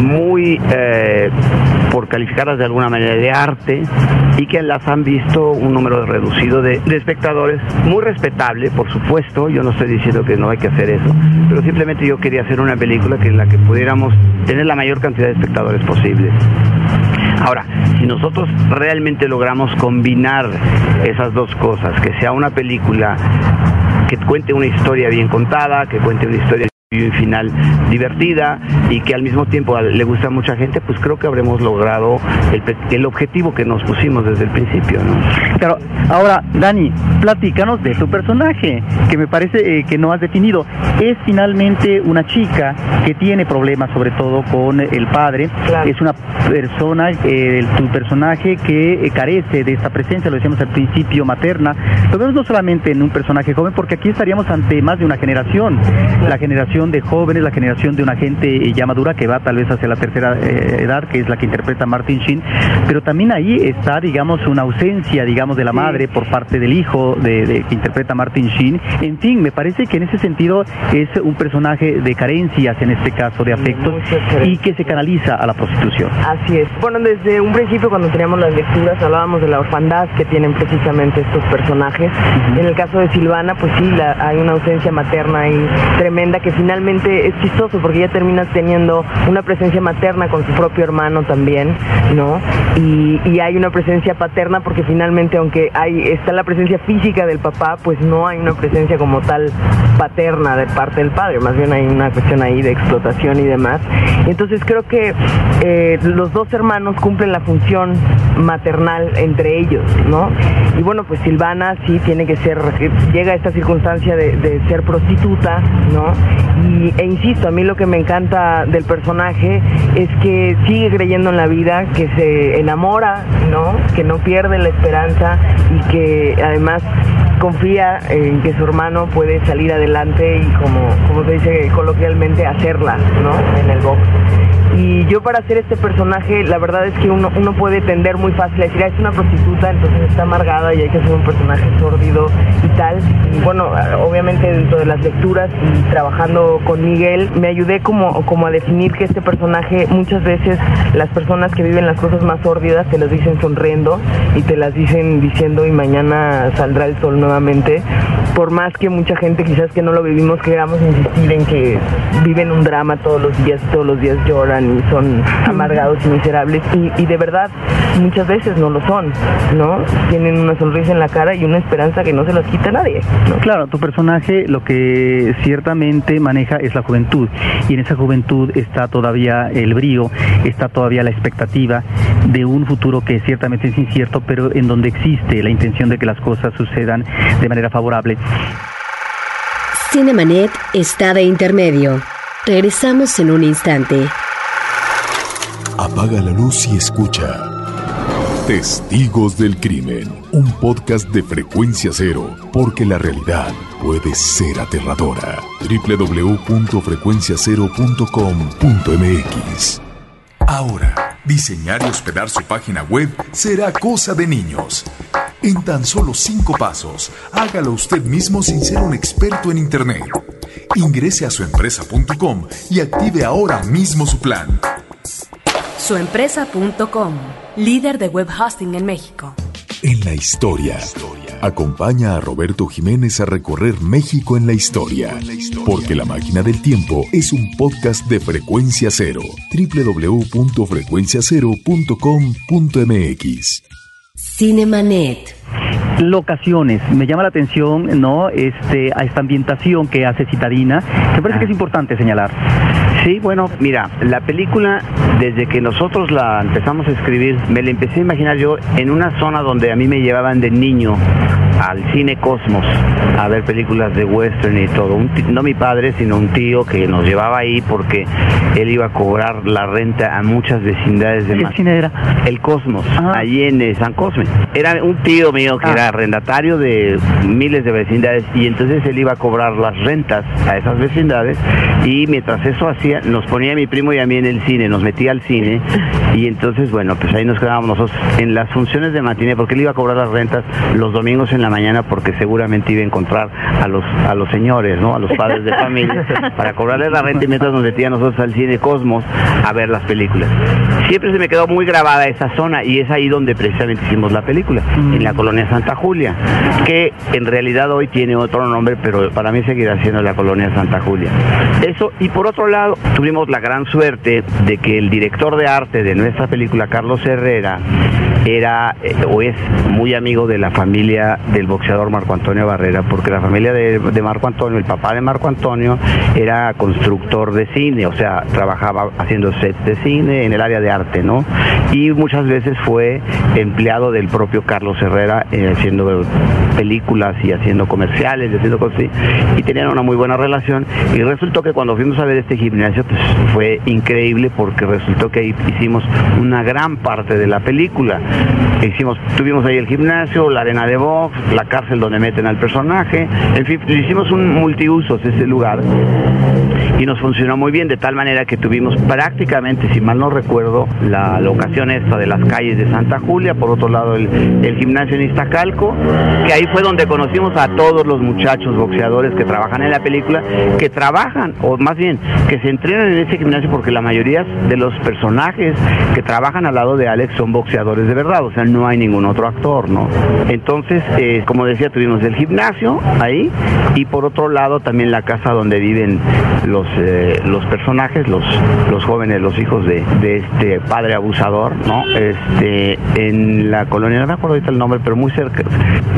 muy, eh, por calificarlas de alguna manera, de arte y que las han visto un número reducido de, de espectadores, muy respetable, por supuesto, yo no estoy diciendo que no hay que hacer eso, pero simplemente yo quería hacer una película que en la que pudiéramos tener la mayor cantidad de espectadores posible. Ahora, si nosotros realmente logramos combinar esas dos cosas, que sea una película que cuente una historia bien contada, que cuente una historia y final divertida y que al mismo tiempo le gusta a mucha gente, pues creo que habremos logrado el, el objetivo que nos pusimos desde el principio. ¿no? Claro, ahora, Dani, platícanos de tu personaje, que me parece eh, que no has definido. Es finalmente una chica que tiene problemas, sobre todo con el padre. Claro. Es una persona, eh, tu personaje que eh, carece de esta presencia, lo decíamos al principio, materna. Lo vemos no solamente en un personaje joven, porque aquí estaríamos ante más de una generación. La generación de jóvenes, la generación de una gente eh, ya madura que va tal vez hacia la tercera eh, edad, que es la que interpreta Martin Sheen, pero también ahí está, digamos, una ausencia, digamos, de la madre por parte del hijo de, de- que interpreta Martin Sheen. En fin, me parece que en ese sentido es un personaje de carencias, en este caso, de afectos, y que se canaliza a la prostitución. Así es. Bueno, desde un principio cuando teníamos las lecturas hablábamos de la orfandad que tienen precisamente estos personajes. En el caso de Silvana, pues sí, la- hay una ausencia materna ahí tremenda que finalmente es chistoso porque ella termina teniendo una presencia materna con su propio hermano también, ¿no? Y, hay una presencia paterna porque finalmente aunque hay está la presencia física del papá, pues no hay una presencia como tal paterna de parte del padre, más bien hay una cuestión ahí de explotación y demás. Entonces creo que eh, los dos hermanos cumplen la función maternal entre ellos, ¿no? Y bueno, pues Silvana sí tiene que ser, llega a esta circunstancia de ser prostituta, ¿no? Y, e insisto, a mí lo que me encanta del personaje es que sigue creyendo en la vida, que se enamora, ¿no? Que no pierde la esperanza y que además confía en que su hermano puede salir adelante y como, como se dice coloquialmente, hacerla, ¿no? En el box. Y yo para hacer este personaje, la verdad es que uno, uno puede tender muy fácil a decir, ah, es una prostituta, entonces está amargada y hay que hacer un personaje sórdido y tal. Bueno, obviamente dentro de las lecturas y trabajando con Miguel, me ayudé como, como a definir que este personaje, muchas veces las personas que viven las cosas más sórdidas te las dicen sonriendo y te las dicen diciendo y mañana saldrá el sol nuevamente. Por más que mucha gente quizás que no lo vivimos queramos insistir en que viven un drama todos los días, todos los días lloran y son amargados y miserables y, y de verdad muchas veces no lo son, ¿no? Tienen una sonrisa en la cara y una esperanza que no se las quita nadie. ¿no? Claro, tu personaje lo que ciertamente maneja es la juventud y en esa juventud está todavía el brío, está todavía la expectativa de un futuro que ciertamente es incierto, pero en donde existe la intención de que las cosas sucedan de manera favorable. Cinemanet está de intermedio. Regresamos en un instante. Apaga la luz y escucha. Testigos del Crimen, un podcast de frecuencia cero, porque la realidad puede ser aterradora. www.frecuenciacero.com.mx Ahora, diseñar y hospedar su página web será cosa de niños. En tan solo cinco pasos, hágalo usted mismo sin ser un experto en Internet. Ingrese a suempresa.com y active ahora mismo su plan. Suempresa.com, líder de web hosting en México. En la historia. Acompaña a Roberto Jiménez a recorrer México en la historia. Porque La Máquina del Tiempo es un podcast de frecuencia cero. www.frecuenciacero.com.mx Cinemanet. Locaciones, me llama la atención, ¿no? Este, a esta ambientación que hace Citadina, me parece que es importante señalar. Sí, bueno, mira, la película, desde que nosotros la empezamos a escribir, me la empecé a imaginar yo en una zona donde a mí me llevaban de niño al cine Cosmos a ver películas de western y todo. Un no mi padre, sino un tío que nos llevaba ahí porque él iba a cobrar la renta a muchas vecindades de ¿Qué cine era? El Cosmos, Ah. allí en eh, San Cosme. Era un tío mío que Ah. era arrendatario de miles de vecindades y entonces él iba a cobrar las rentas a esas vecindades y mientras eso hacía, nos ponía a mi primo y a mí en el cine, nos metía al cine y entonces, bueno, pues ahí nos quedábamos nosotros en las funciones de matiné porque él iba a cobrar las rentas los domingos en la la mañana porque seguramente iba a encontrar a los a los señores, ¿no? A los padres de familia para cobrarles la renta y mientras nos metían nosotros al cine Cosmos a ver las películas. Siempre se me quedó muy grabada esa zona y es ahí donde precisamente hicimos la película, en la colonia Santa Julia, que en realidad hoy tiene otro nombre, pero para mí seguirá siendo la colonia Santa Julia. Eso, y por otro lado, tuvimos la gran suerte de que el director de arte de nuestra película, Carlos Herrera, era eh, o es muy amigo de la familia del boxeador Marco Antonio Barrera, porque la familia de, Marco Antonio, el papá de Marco Antonio, era constructor de cine, o sea, trabajaba haciendo sets de cine en el área de arte, ¿no? Y muchas veces fue empleado del propio Carlos Herrera eh, haciendo películas y haciendo comerciales y haciendo cosas así, y tenían una muy buena relación. Y resultó que cuando fuimos a ver este gimnasio, pues fue increíble porque resultó que ahí hicimos una gran parte de la película. Hicimos, tuvimos ahí el gimnasio, la arena de box, la cárcel donde meten al personaje, en fin, hicimos un multiusos ese lugar y nos funcionó muy bien de tal manera que tuvimos prácticamente, si mal no recuerdo, la locación esta de las calles de Santa Julia, por otro lado el, el gimnasio en Iztacalco, que ahí fue donde conocimos a todos los muchachos boxeadores que trabajan en la película, que trabajan, o más bien, que se entrenan en ese gimnasio porque la mayoría de los personajes que trabajan al lado de Alex son boxeadores de verdad, o sea, no hay ningún otro actor, ¿no? Entonces, eh, como decía, tuvimos el gimnasio ahí y por otro lado también la casa donde viven los, eh, los personajes, los, los jóvenes, los hijos de, este padre abusador, ¿no? Este, en la colonia, no me acuerdo ahorita el nombre, pero muy cerca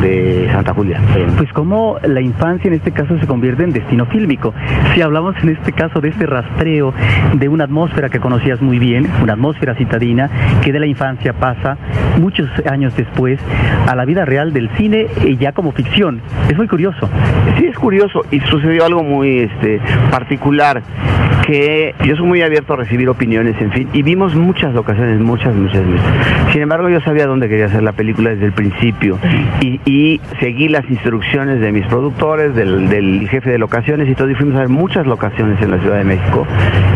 de Santa Julia. Pues como la infancia en este caso se convierte en destino fílmico. Si hablamos en este caso de este rastreo de una atmósfera que conocías muy bien, una atmósfera citadina, que de la infancia pasa muchos años después a la vida real del cine ya como ficción. Es muy curioso. Sí, es curioso y sucedió algo muy este, particular que yo soy muy abierto a recibir opiniones, en fin, y vimos muchas ocasiones, muchas, muchas veces. Sin embargo, yo sabía dónde quería hacer la película desde el principio y, y seguí las instrucciones de mis productores, del, del jefe de locaciones y todo, y fuimos a ver muchas locaciones en la Ciudad de México.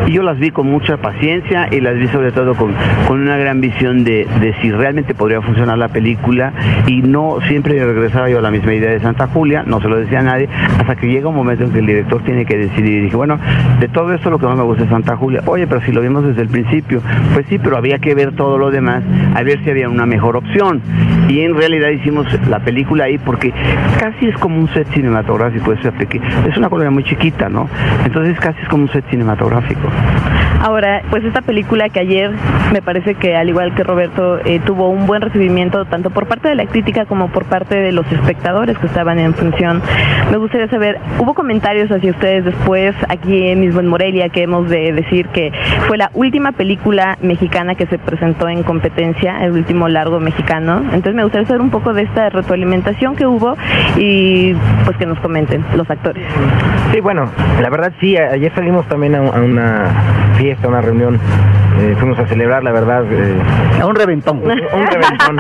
Y yo las vi con mucha paciencia y las vi sobre todo con, con una gran visión de, de si realmente podría funcionar la película y no siempre regresaba yo a la misma idea de Santa Julia, no se lo decía a nadie, hasta que llega un momento en que el director tiene que decidir y dije, bueno, de todo esto lo que más me gusta es Santa Julia. Oye, pero si lo vimos desde el principio, pues sí, pero había que ver todo lo demás, a ver si había una mejor opción. Y en realidad hicimos la película ahí porque casi es como un set cinematográfico, es, es una colonia muy chiquita, ¿no? Entonces casi es como un set cinematográfico. Ahora, pues esta película que ayer me parece que al igual que Roberto eh, tuvo un buen recibimiento tanto por parte de la crítica como por parte de los espectadores que estaban en función. Me gustaría saber, hubo comentarios hacia ustedes después aquí mismo en Morelia que hemos de decir que fue la última película mexicana que se presentó en competencia, el último largo mexicano. Entonces me gustaría saber un poco de esta retroalimentación que hubo y pues que nos comenten los actores. Sí, bueno, la verdad sí, ayer salimos también a una fiesta, una reunión, eh, fuimos a celebrar, la verdad, eh, A un reventón. un, reventón.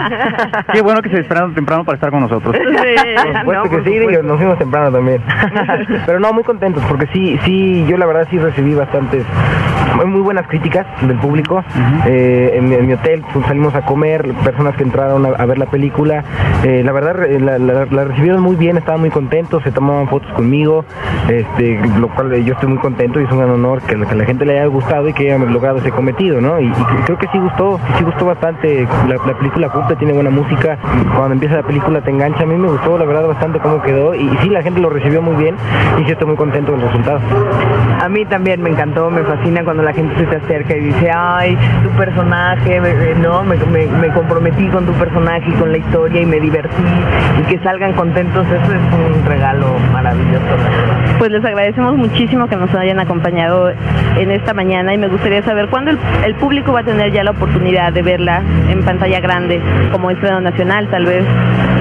Qué bueno que se esperaron temprano para estar con nosotros. Por supuesto que sí, digo, nos fuimos temprano también. Pero no, muy contentos, porque sí, sí, yo la verdad sí recibí bastantes, muy, muy buenas críticas del público. Eh, en, mi- en mi hotel pues, salimos a comer, personas que entraron a, a ver la película. Eh, la verdad, la, la- la recibieron muy bien, estaban muy contentos, se tomaban fotos conmigo, este, lo cual yo estoy muy contento y es un gran honor que, la- que la gente le haya gustado y que hayamos logrado ese cometido, ¿no? Y, y creo que sí gustó, sí, gustó bastante. La, la película cumple, tiene buena música. Cuando empieza la película te engancha. A mí me gustó, la verdad, bastante cómo quedó. Y, y sí, la gente lo recibió muy bien y sí estoy muy contento con el resultado. A mí también me encantó, me fascina cuando la gente se te acerca y dice, ay, tu personaje, no, me, me- me comprometí con tu personaje y con la historia y me divertí y que salgan contentos, eso es un regalo maravilloso. Pues les agradecemos muchísimo que nos hayan acompañado en esta mañana y me gustaría saber cuándo el, el público va a tener ya la oportunidad de verla en pantalla grande, como estreno nacional tal vez.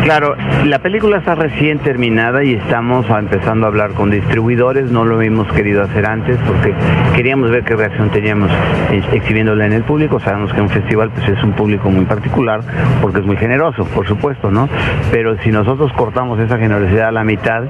Claro, la película está recién terminada y estamos empezando a hablar con distribuidores, no lo hemos querido hacer antes porque queríamos ver qué reacción teníamos exhibiéndola en el público, sabemos que un festival pues es un público muy particular porque es muy generoso, por supuesto, ¿no? Pero si nosotros cortamos esa generosidad a la mitad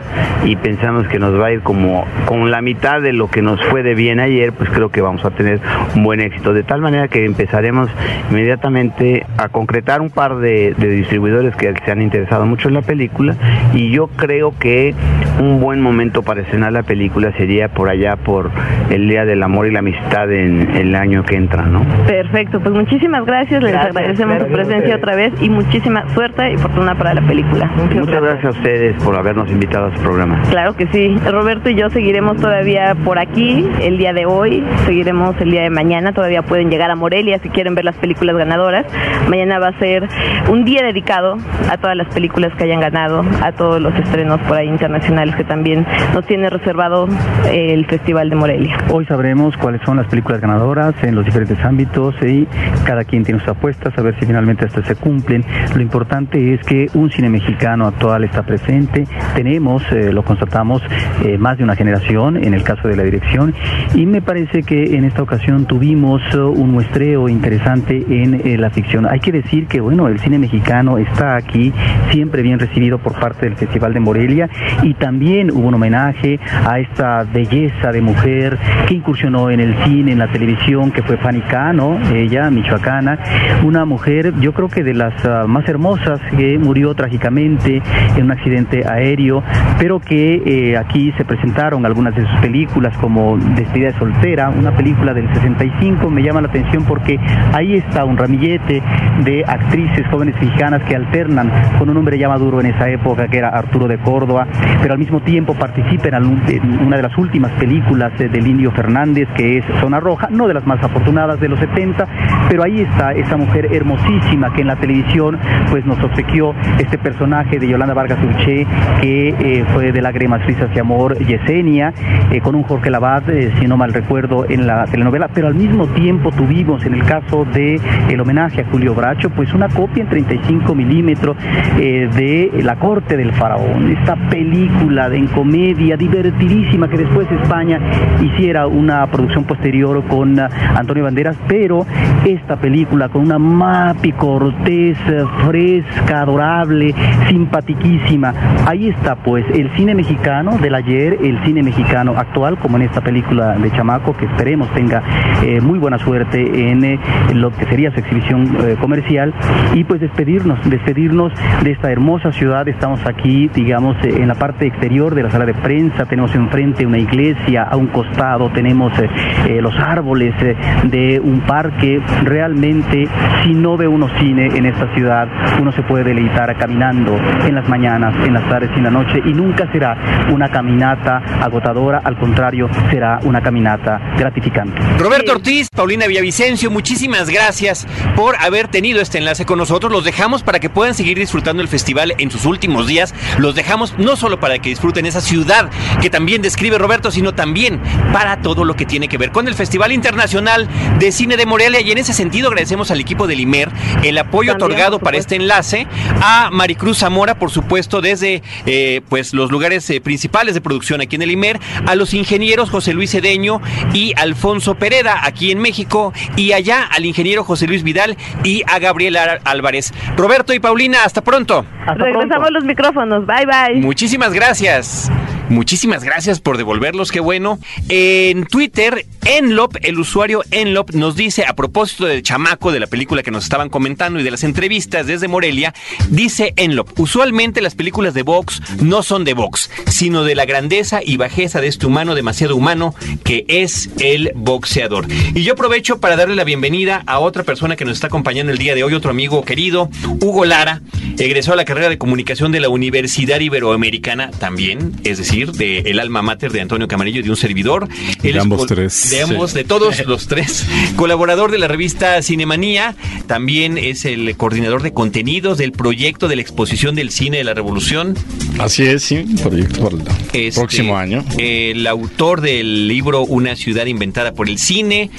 y pensamos que nos va a ir como con la mitad de lo que nos fue de bien ayer, pues creo que vamos a tener un buen éxito, de tal manera que empezaremos inmediatamente a concretar un par de, de distribuidores que se han interesado interesado mucho en la película y yo creo que un buen momento para estrenar la película sería por allá por el Día del Amor y la Amistad en el año que entra, ¿no? Perfecto, pues muchísimas gracias, les Gracias, agradecemos su gracias a presencia otra vez y muchísima suerte y fortuna para la película. Muchas gracias a ustedes por habernos invitado a su programa. Claro que sí. Roberto y yo seguiremos todavía por aquí el día de hoy, seguiremos el día de mañana, todavía pueden llegar a Morelia si quieren ver las películas ganadoras. Mañana va a ser un día dedicado a todas las películas que hayan ganado, a todos los estrenos por ahí internacionales que también nos tiene reservado el Festival de Morelia. Hoy sabremos cuáles son las películas ganadoras en los diferentes ámbitos y cada quien tiene sus apuestas a ver si finalmente estas se cumplen. Lo importante es que un cine mexicano actual está presente. Tenemos, eh, lo constatamos, eh, más de una generación en el caso de la dirección y me parece que en esta ocasión tuvimos eh, un muestreo interesante en eh, la ficción. Hay que decir que bueno, el cine mexicano está aquí siempre bien recibido por parte del Festival de Morelia. Y también hubo un homenaje a esta belleza de mujer que incursionó en el cine, en la televisión, que fue Fanny Cano, ella, michoacana, una mujer yo creo que de las ah, más hermosas que murió trágicamente en un accidente aéreo, pero que eh, aquí se presentaron algunas de sus películas como Despedida de soltera, una película del 65, me llama la atención porque ahí está un ramillete de actrices jóvenes mexicanas que alternan con un hombre ya maduro en esa época que era Arturo de Córdoba, pero al mismo tiempo participa en una de las últimas películas del Indio Fernández que es Zona Roja, no de las más afortunadas de los 70, pero ahí está esa mujer hermosísima que en la televisión pues nos obsequió este personaje de Yolanda Vargas Dulce que eh, fue de Lágrimas, Risas y Amor, Yesenia, eh, con un Jorge Labat, eh, si no mal recuerdo, en la telenovela, pero al mismo tiempo tuvimos en el caso de el homenaje a Julio Bracho, pues una copia en 35 milímetros eh, de La Corte del Faraón, esta película de, en comedia divertidísima que después España hiciera una producción posterior con ah, Antonio Banderas, pero esta película con una Mapi Cortés eh, fresca, adorable, simpatiquísima. Ahí está pues el cine mexicano del ayer, el cine mexicano actual, como en esta película de Chamaco, que esperemos tenga eh, muy buena suerte en, eh, lo que sería su exhibición eh, comercial. Y pues despedirnos, despedirnos de esta hermosa ciudad. Estamos aquí, digamos, en la parte exterior de la sala de prensa. Tenemos enfrente una iglesia, a un costado tenemos eh, eh, los árboles eh, de un parque. Realmente, si no ve uno cine en esta ciudad, uno se puede deleitar caminando en las mañanas, en las tardes y en la noche. Y nunca será una caminata agotadora, al contrario, será una caminata gratificante. Roberto Ortiz, Paulina Villavicencio, muchísimas gracias por haber tenido este enlace con nosotros. Los dejamos para que puedan seguir disfrutando el festival en sus últimos días. Los dejamos no solo para que disfruten esa ciudad que también describe Roberto, sino también para todo lo que tiene que ver con el Festival Internacional de Cine de Morelia. Y en ese sentido agradecemos al equipo del IMER el apoyo También, otorgado para este enlace, a Maricruz Zamora, por supuesto, desde eh, pues los lugares eh, principales de producción aquí en el IMER, a los ingenieros José Luis Cedeño y Alfonso Pereda aquí en México, y allá al ingeniero José Luis Vidal y a Gabriel Ar- Álvarez. Roberto y Paulina, hasta pronto. Hasta Regresamos pronto. los micrófonos. Bye bye. Muchísimas gracias. Muchísimas gracias por devolverlos, qué bueno. En Twitter, Enlop, el usuario Enlop, nos dice, a propósito del chamaco de la película que nos estaban comentando y de las entrevistas desde Morelia, dice Enlop, usualmente las películas de Vox no son de Vox, sino de la grandeza y bajeza de este humano demasiado humano que es el boxeador. Y yo aprovecho para darle la bienvenida a otra persona que nos está acompañando el día de hoy, otro amigo querido, Hugo Lara, egresó a la carrera de comunicación de la Universidad Iberoamericana también, es decir, de el alma mater de Antonio Camarillo y de un servidor. De ambos tres. De ambos, de todos los tres. Colaborador de la revista Cinemanía, también es el coordinador de contenidos del proyecto de la exposición del cine de la revolución. Así es, sí, proyecto para el Este, próximo año. El autor del libro Una ciudad inventada por el cine.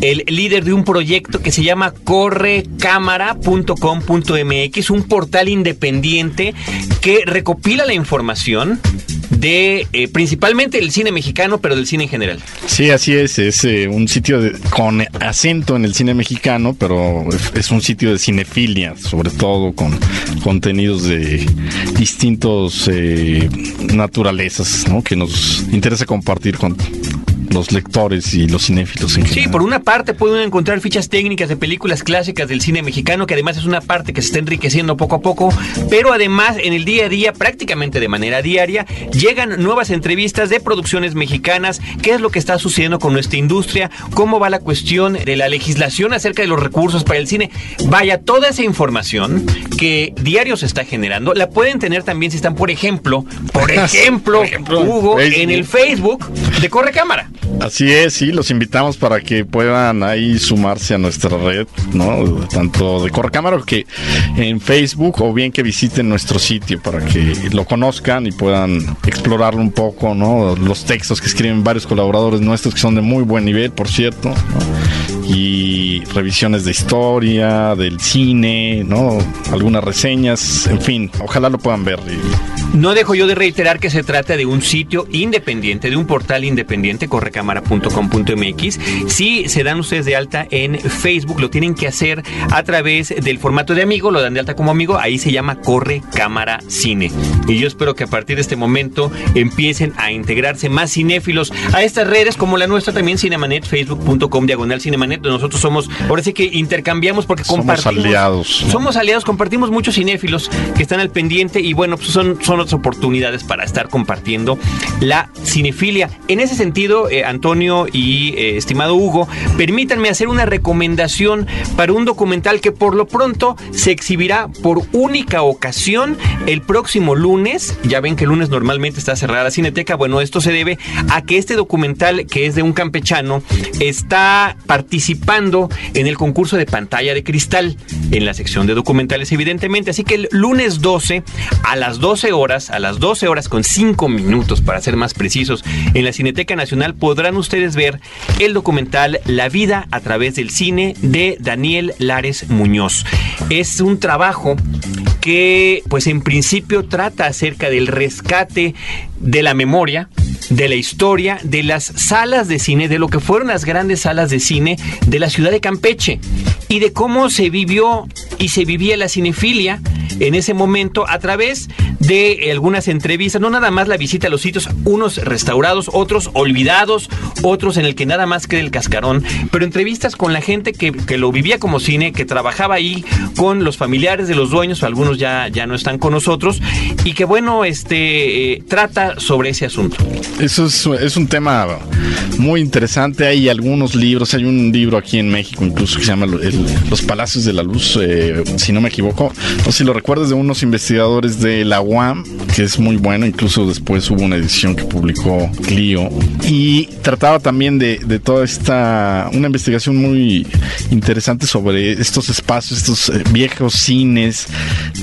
El líder de un proyecto que se llama correcámara.com.mx, un portal independiente que recopila la información de eh, principalmente el cine mexicano, pero del cine en general. Sí, así es, es eh, un sitio de- con acento en el cine mexicano, pero es- un sitio de cinefilia, sobre todo con contenidos de distintos eh, naturalezas, ¿no? Que nos interesa compartir con los lectores y los cinéfilos en Sí, por una parte pueden encontrar fichas técnicas de películas clásicas del cine mexicano, que además es una parte que se está enriqueciendo poco a poco, pero además en el día a día, prácticamente de manera diaria, llegan nuevas entrevistas de producciones mexicanas, qué es lo que está sucediendo con nuestra industria, cómo va la cuestión de la legislación acerca de los recursos para el cine. Vaya, toda esa información que diario se está generando, la pueden tener también si están, por ejemplo, por ejemplo, Hugo, en el Facebook de Corre Cámara. Así es, sí, los invitamos para que puedan ahí sumarse a nuestra red, ¿no? Tanto de Corre Cámara que en Facebook o bien que visiten nuestro sitio para que lo conozcan y puedan explorarlo un poco, ¿no? Los textos que escriben varios colaboradores nuestros que son de muy buen nivel, por cierto, y revisiones de historia, del cine, ¿no? Algunas reseñas, en fin, ojalá lo puedan ver. No dejo yo de reiterar que se trata de un sitio independiente, de un portal independiente, correcámara.com.mx. Si se dan ustedes de alta en Facebook, lo tienen que hacer a través del formato de amigo, lo dan de alta como amigo, ahí se llama Corre Cámara Cine. Y yo espero que a partir de este momento empiecen a integrarse más cinéfilos a estas redes como la nuestra también, Cinemanet, facebook.com diagonal Cinemanet nosotros somos, ahora sí que intercambiamos porque compartimos. Somos aliados. Somos aliados, compartimos muchos cinéfilos que están al pendiente y bueno, pues son, son otras oportunidades para estar compartiendo la cinefilia. En ese sentido, eh, Antonio y eh, estimado Hugo, permítanme hacer una recomendación para un documental que por lo pronto se exhibirá por única ocasión el próximo lunes. Ya ven que el lunes normalmente está cerrada la cineteca. Bueno, esto se debe a que este documental, que es de un campechano, está participando en el concurso de pantalla de cristal en la sección de documentales, evidentemente. Así que el lunes 12 a las 12 horas, a las 12 horas con 5 minutos para ser más precisos, en la Cineteca Nacional podrán ustedes ver el documental La vida a través del cine de Daniel Lares Muñoz. Es un trabajo que pues en principio trata acerca del rescate de la memoria, de la historia, de las salas de cine, de lo que fueron las grandes salas de cine de la ciudad de Campeche y de cómo se vivió y se vivía la cinefilia en ese momento a través de algunas entrevistas, no nada más la visita a los sitios, unos restaurados, otros olvidados, otros en el que nada más queda el cascarón, pero entrevistas con la gente que, lo vivía como cine, que trabajaba ahí, con los familiares de los dueños, algunos ya, ya no están con nosotros, y que bueno, este eh, trata sobre ese asunto. Eso es, un tema muy interesante, hay algunos libros, hay un libro aquí en México incluso que se llama Los Palacios de la Luz, eh, si no me equivoco, no si lo recuerdas de unos investigadores de la UAM, que es muy bueno, incluso después hubo una edición que publicó Clio, y trataba también de, toda esta, una investigación muy interesante sobre estos espacios, estos eh, viejos cines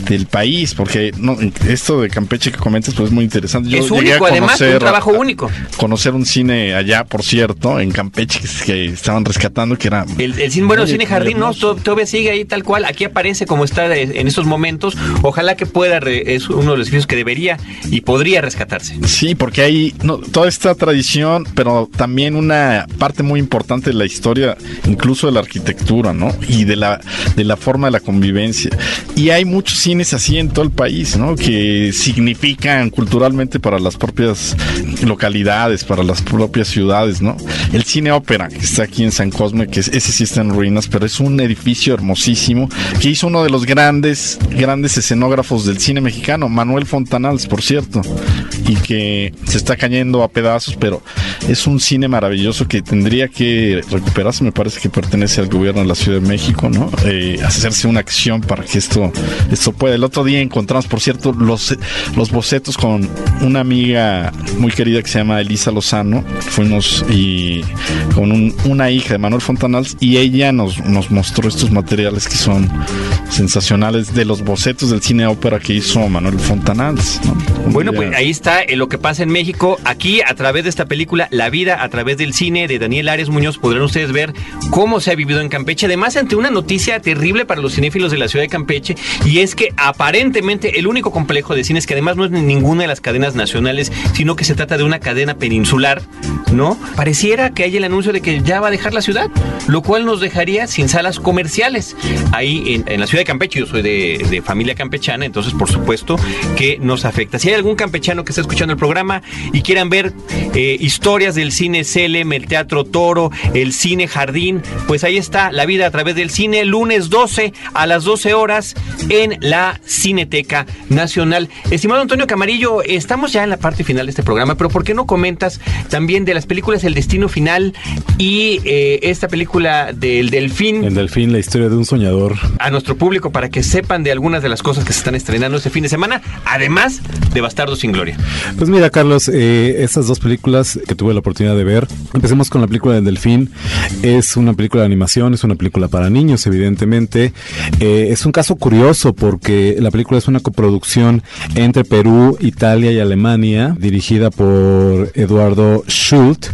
del país, porque no, esto de Campeche que comentas pues es muy interesante. Yo es único, además, un trabajo único. Conocer un cine allá, por cierto, en Campeche, que, estaban rescatando, que era... El, cine, bueno, cine jardín, no, todavía sigue ahí tal cual, aquí aparece como está en estos momentos, ojalá que pueda, es uno de los edificios que debería y podría rescatarse. Sí, porque hay no, toda esta tradición, pero también una parte muy importante de la historia, incluso de la arquitectura, ¿no? Y de la, de la forma de la convivencia. Y hay muchos cines así en todo el país, ¿no? Que significan culturalmente para las propias localidades, para las propias ciudades, ¿no? El cine ópera, que está aquí en San Cosme, que ese sí está en ruinas, pero es un edificio hermosísimo que hizo uno de los grandes, grandes escenógrafos del cine mexicano, Manuel Fontanals, por cierto, y que se está cayendo a pedazos, pero es un cine maravilloso que tendría que recuperarse, me parece que pertenece al gobierno de la Ciudad de México, ¿no? Eh, hacerse una acción para que esto, esto pueda. El otro día encontramos, por cierto, los, los bocetos con una amiga muy querida que se llama Elisa Lozano, fuimos y con una hija de Manuel Fontanals y ella nos, nos mostró estos materiales que son sensacionales de los bocetos del cine ópera que hizo Manuel Bueno, pues ahí está lo que pasa en México. Aquí, a través de esta película, La vida a través del cine de Daniel Ares Muñoz, podrán ustedes ver cómo se ha vivido en Campeche. Además, ante una noticia terrible para los cinéfilos de la ciudad de Campeche, y es que aparentemente el único complejo de cines, que además no es ninguna de las cadenas nacionales, sino que se trata de una cadena peninsular, ¿no? Pareciera que hay el anuncio de que ya va a dejar la ciudad, lo cual nos dejaría sin salas comerciales. Ahí en, la ciudad de Campeche, yo soy de, familia campechana, entonces por supuesto que nos afecta. Si hay algún campechano que está escuchando el programa y quieran ver eh, historias del cine Selem, el Teatro Toro, el Cine Jardín, pues ahí está La vida a través del cine, lunes 12 a las 12 horas en la Cineteca Nacional. Estimado Antonio Camarillo, estamos ya en la parte final de este programa, pero ¿por qué no comentas también de las películas El Destino Final y eh, esta película del Delfín? El Delfín, la historia de un soñador. A nuestro público para que sepan de algunas de las cosas que se están estrenando este fin de semana, además de Bastardo sin Gloria. Pues mira, Carlos, eh, estas dos películas que tuve la oportunidad de ver, empecemos con la película del Delfín. Es una película de animación, es una película para niños, evidentemente. Eh, es un caso curioso porque la película es una coproducción entre Perú, Italia y Alemania, dirigida por Eduardo Schult.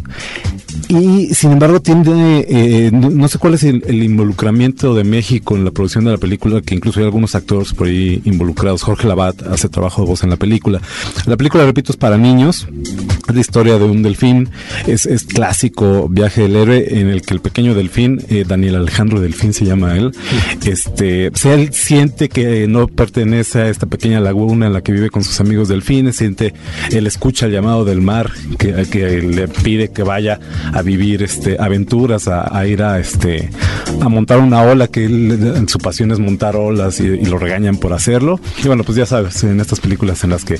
Y sin embargo tiene, eh, no, sé cuál es el, involucramiento de México en la producción de la película, que incluso hay algunos actores por ahí involucrados. Jorge Labat hace trabajo de voz en la película. La película, repito, es para niños. Es la historia de un delfín. Es, es clásico viaje del héroe en el que el pequeño delfín, eh, Daniel Alejandro Delfín se llama él, este, pues él siente que no pertenece a esta pequeña laguna en la que vive con sus amigos delfines, siente, él escucha el llamado del mar que le pide que vaya a vivir este aventuras, a, a ir a este a montar una ola que él, su pasión es montar olas y, y, lo regañan por hacerlo. Y bueno, pues ya sabes, en estas películas en las que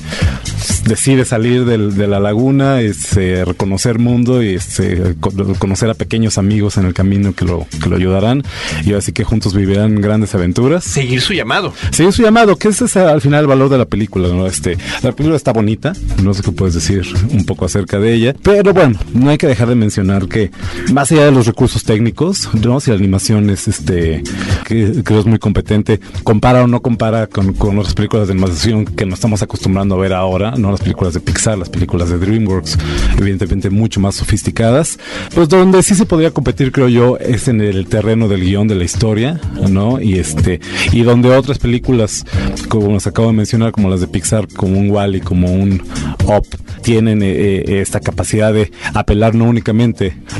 decide salir del, de la laguna, es eh, reconocer mundo y este, conocer a pequeños amigos en el camino que lo, que lo ayudarán y así que juntos vivirán grandes aventuras. Seguir su llamado. Seguir su llamado, que ese es al final el valor de la película, ¿no? Este, la película está bonita, no sé qué puedes decir un poco acerca de ella, pero bueno, no hay que dejar de mencionar que más allá de los recursos técnicos, ¿no? Si la animación es este, que creo es muy competente, compara o no compara con, con otras películas de animación que nos estamos acostumbrando a ver ahora, no las películas de Pixar, las películas de DreamWorks, evidentemente mucho más sofisticadas, pues donde sí se podría competir, creo yo, es en el terreno del guion de la historia, ¿no? Y este, y donde otras películas, como nos acabo de mencionar, como las de Pixar, como un Wally, como un Up, tienen eh, eh, esta capacidad de apelar no únicamente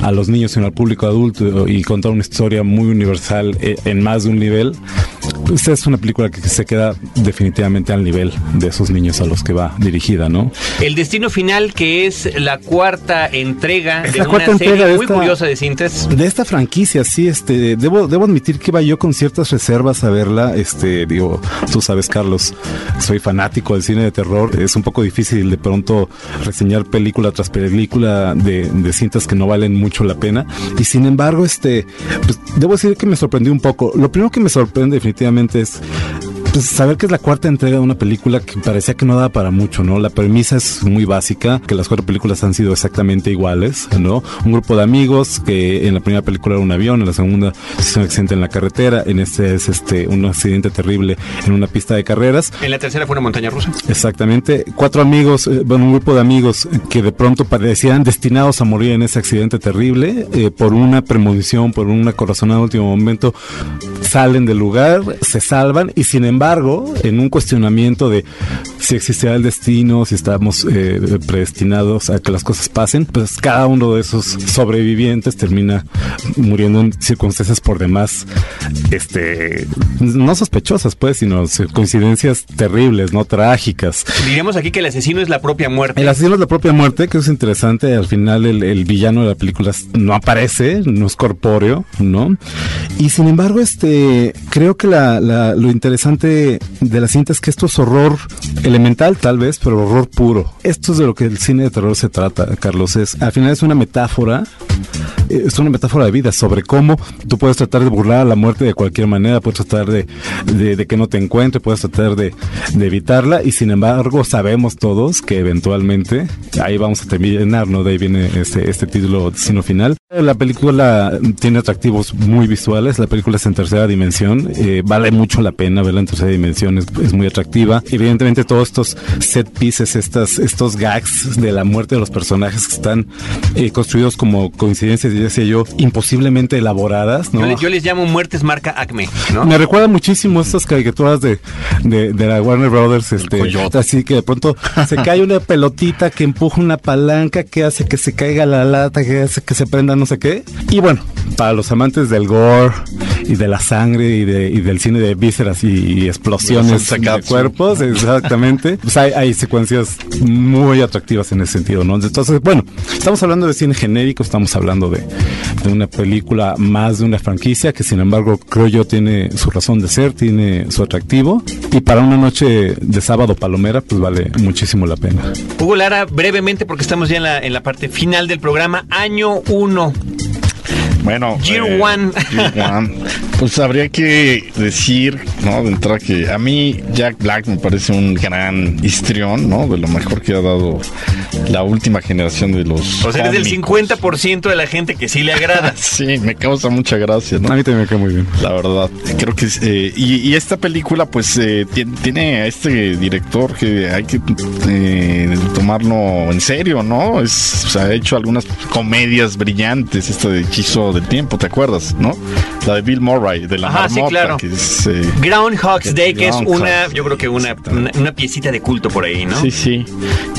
a los niños, sino al público adulto y contar una historia muy universal eh, en más de un nivel. Pues es una película que se queda definitivamente al nivel de esos niños a los que va dirigida, ¿no? El destino final, que es la cuarta entrega Es de la una cuarta serie entrega de muy esta- curiosa de cintas. De esta franquicia, sí, este, debo, debo admitir que iba yo con ciertas reservas a verla. Este, digo, tú sabes, Carlos, soy fanático del cine de terror. Es un poco difícil de pronto reseñar película tras película de, de cintas que no valen mucho la pena. Y sin embargo, este, pues, debo decir que me sorprendió un poco. Lo primero que me sorprende definitivamente es pues saber que es la cuarta entrega de una película que parecía que no daba para mucho, ¿no? La premisa es muy básica, que las cuatro películas han sido exactamente iguales, ¿no? Un grupo de amigos que en la primera película era un avión, en la segunda es un accidente en la carretera, en este es este un accidente terrible en una pista de carreras. En la tercera fue una montaña rusa. Exactamente, cuatro amigos, eh, bueno, un grupo de amigos que de pronto parecían destinados a morir en ese accidente terrible, eh, por una premonición, por una corazonada último momento, salen del lugar, se salvan y sin embargo, en un cuestionamiento de si existirá el destino, si estamos eh, predestinados a que las cosas pasen, pues cada uno de esos sobrevivientes termina muriendo en circunstancias por demás, este, no sospechosas pues, sino coincidencias terribles, no trágicas. Diríamos aquí que el asesino es la propia muerte. El asesino es la propia muerte, que es interesante. Al final, el, el villano de la película no aparece, no es corpóreo, ¿no? Y sin embargo, este, creo que la, la- lo interesante de la cinta es que esto es horror elemental, tal vez, pero horror puro. Esto es de lo que el cine de terror se trata, Carlos. Es, al final es una metáfora eh, es una metáfora de vida sobre cómo tú puedes tratar de burlar a la muerte de cualquier manera, puedes tratar de, de- de que no te encuentre, puedes tratar de, de evitarla y sin embargo sabemos todos que eventualmente ahí vamos a terminar, ¿no? De ahí viene este, este título Destino Final. La película tiene atractivos muy visuales, la película es en tercera dimensión, eh, vale mucho la pena verla en tercera dimensión, es, es muy atractiva. Evidentemente todos estos set pieces, estas, estos gags de la muerte de los personajes que están eh, construidos como coincidencias, ya decía yo, imposiblemente elaboradas, ¿no? Yo les llamo muertes marca Acme, ¿no? Me recuerda muchísimo estas caricaturas de, de, de la Warner Brothers, este, así que de pronto se cae una pelotita que empuja una palanca que hace que se caiga la lata, que hace que se prenda no sé qué. Y bueno, para los amantes del gore y de la sangre y, de, y del cine de vísceras y, explosiones de, cuerpos, exactamente, pues hay, hay, secuencias muy atractivas en ese sentido, ¿no? Entonces, bueno, estamos hablando de cine genérico, estamos hablando de, de una película más de una franquicia que sin embargo creo yo tiene su razón de ser, tiene su atractivo y para una noche de sábado palomera pues vale muchísimo la pena. Hugo Lara, brevemente porque estamos ya en la, en la parte final del programa, año 1. Bueno, Year eh, One. Pues habría que decir, ¿no? De entrada que a mí Jack Black me parece un gran histrión, ¿no? De lo mejor que ha dado la última generación de los. O sea, eres del 50% de la gente que sí le agrada. sí, me causa mucha gracia, ¿no? A mí también me cae muy bien. La verdad, creo que. Eh, y, esta película, pues, eh, tiene a este director que hay que tomarlo en serio, ¿no? Es, o sea, ha hecho algunas comedias brillantes, esta de Hechizo del Tiempo, ¿te acuerdas? ¿no? La de Bill Murray, de la Ajá, sí, claro. que es, eh, Groundhog's Day, que es una, yo creo que una, una, piecita de culto por ahí, ¿no? Sí, sí.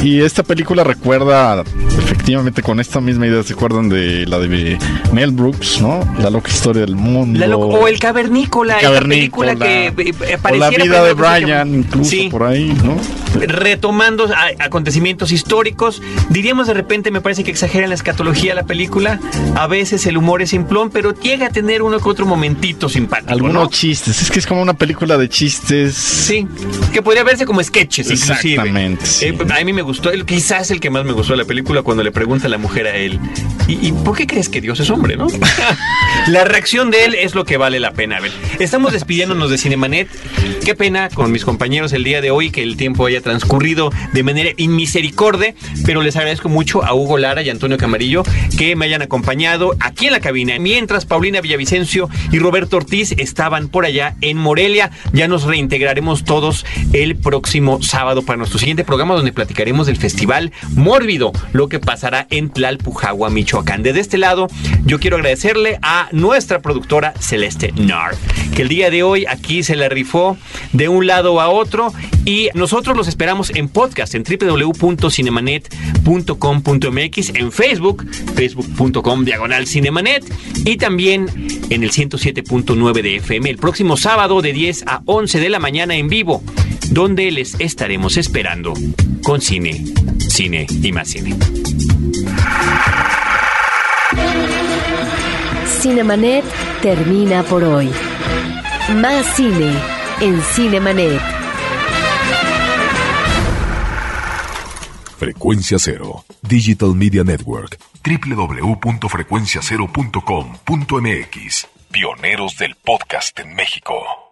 Y esta película recuerda, efectivamente, con esta misma idea, ¿se acuerdan de la de Mel Brooks, ¿no? La loca historia del mundo. o El Cavernícola, la película que eh, o la vida de Brian, incluso por ahí, ¿no? Retomando acontecimientos históricos, diríamos de repente, me parece que exagera la escatología la película. A veces el humor es simplón, pero llega a tener uno que otro momentito simpático. Algunos chistes, es que es como una película de chistes. Sí, que podría verse como sketches, Exactamente. Eh, a mí me gustó, quizás el que más me gustó de la película cuando le pregunta a la mujer a él, ¿y, por qué crees que Dios es hombre, no? la reacción de él es lo que vale la pena ver. Estamos despidiéndonos de Cinemanet. Qué pena con mis compañeros el día de hoy que el tiempo haya transcurrido de manera inmisericordia, pero les agradezco mucho a Hugo Lara y Antonio Camarillo que me hayan acompañado aquí en la mientras Paulina Villavicencio y Roberto Ortiz estaban por allá en Morelia. Ya nos reintegraremos todos el próximo sábado para nuestro siguiente programa donde platicaremos del Festival Mórbido, lo que pasará en Tlalpujagua, Michoacán. Desde este lado, yo quiero agradecerle a nuestra productora Celeste Nar, que el día de hoy aquí se la rifó de un lado a otro y nosotros los esperamos en podcast en www.cinemanet.com.mx, en Facebook, facebook.com diagonal cinemanet y también en el 107.9 de FM el próximo sábado de 10 a 11 de la mañana en vivo, donde les estaremos esperando con cine, cine y más cine. Cinemanet termina por hoy. Más cine en Cinemanet. Frecuencia Cero, Digital Media Network, www.frecuenciacero.com.mx. Pioneros del podcast en México.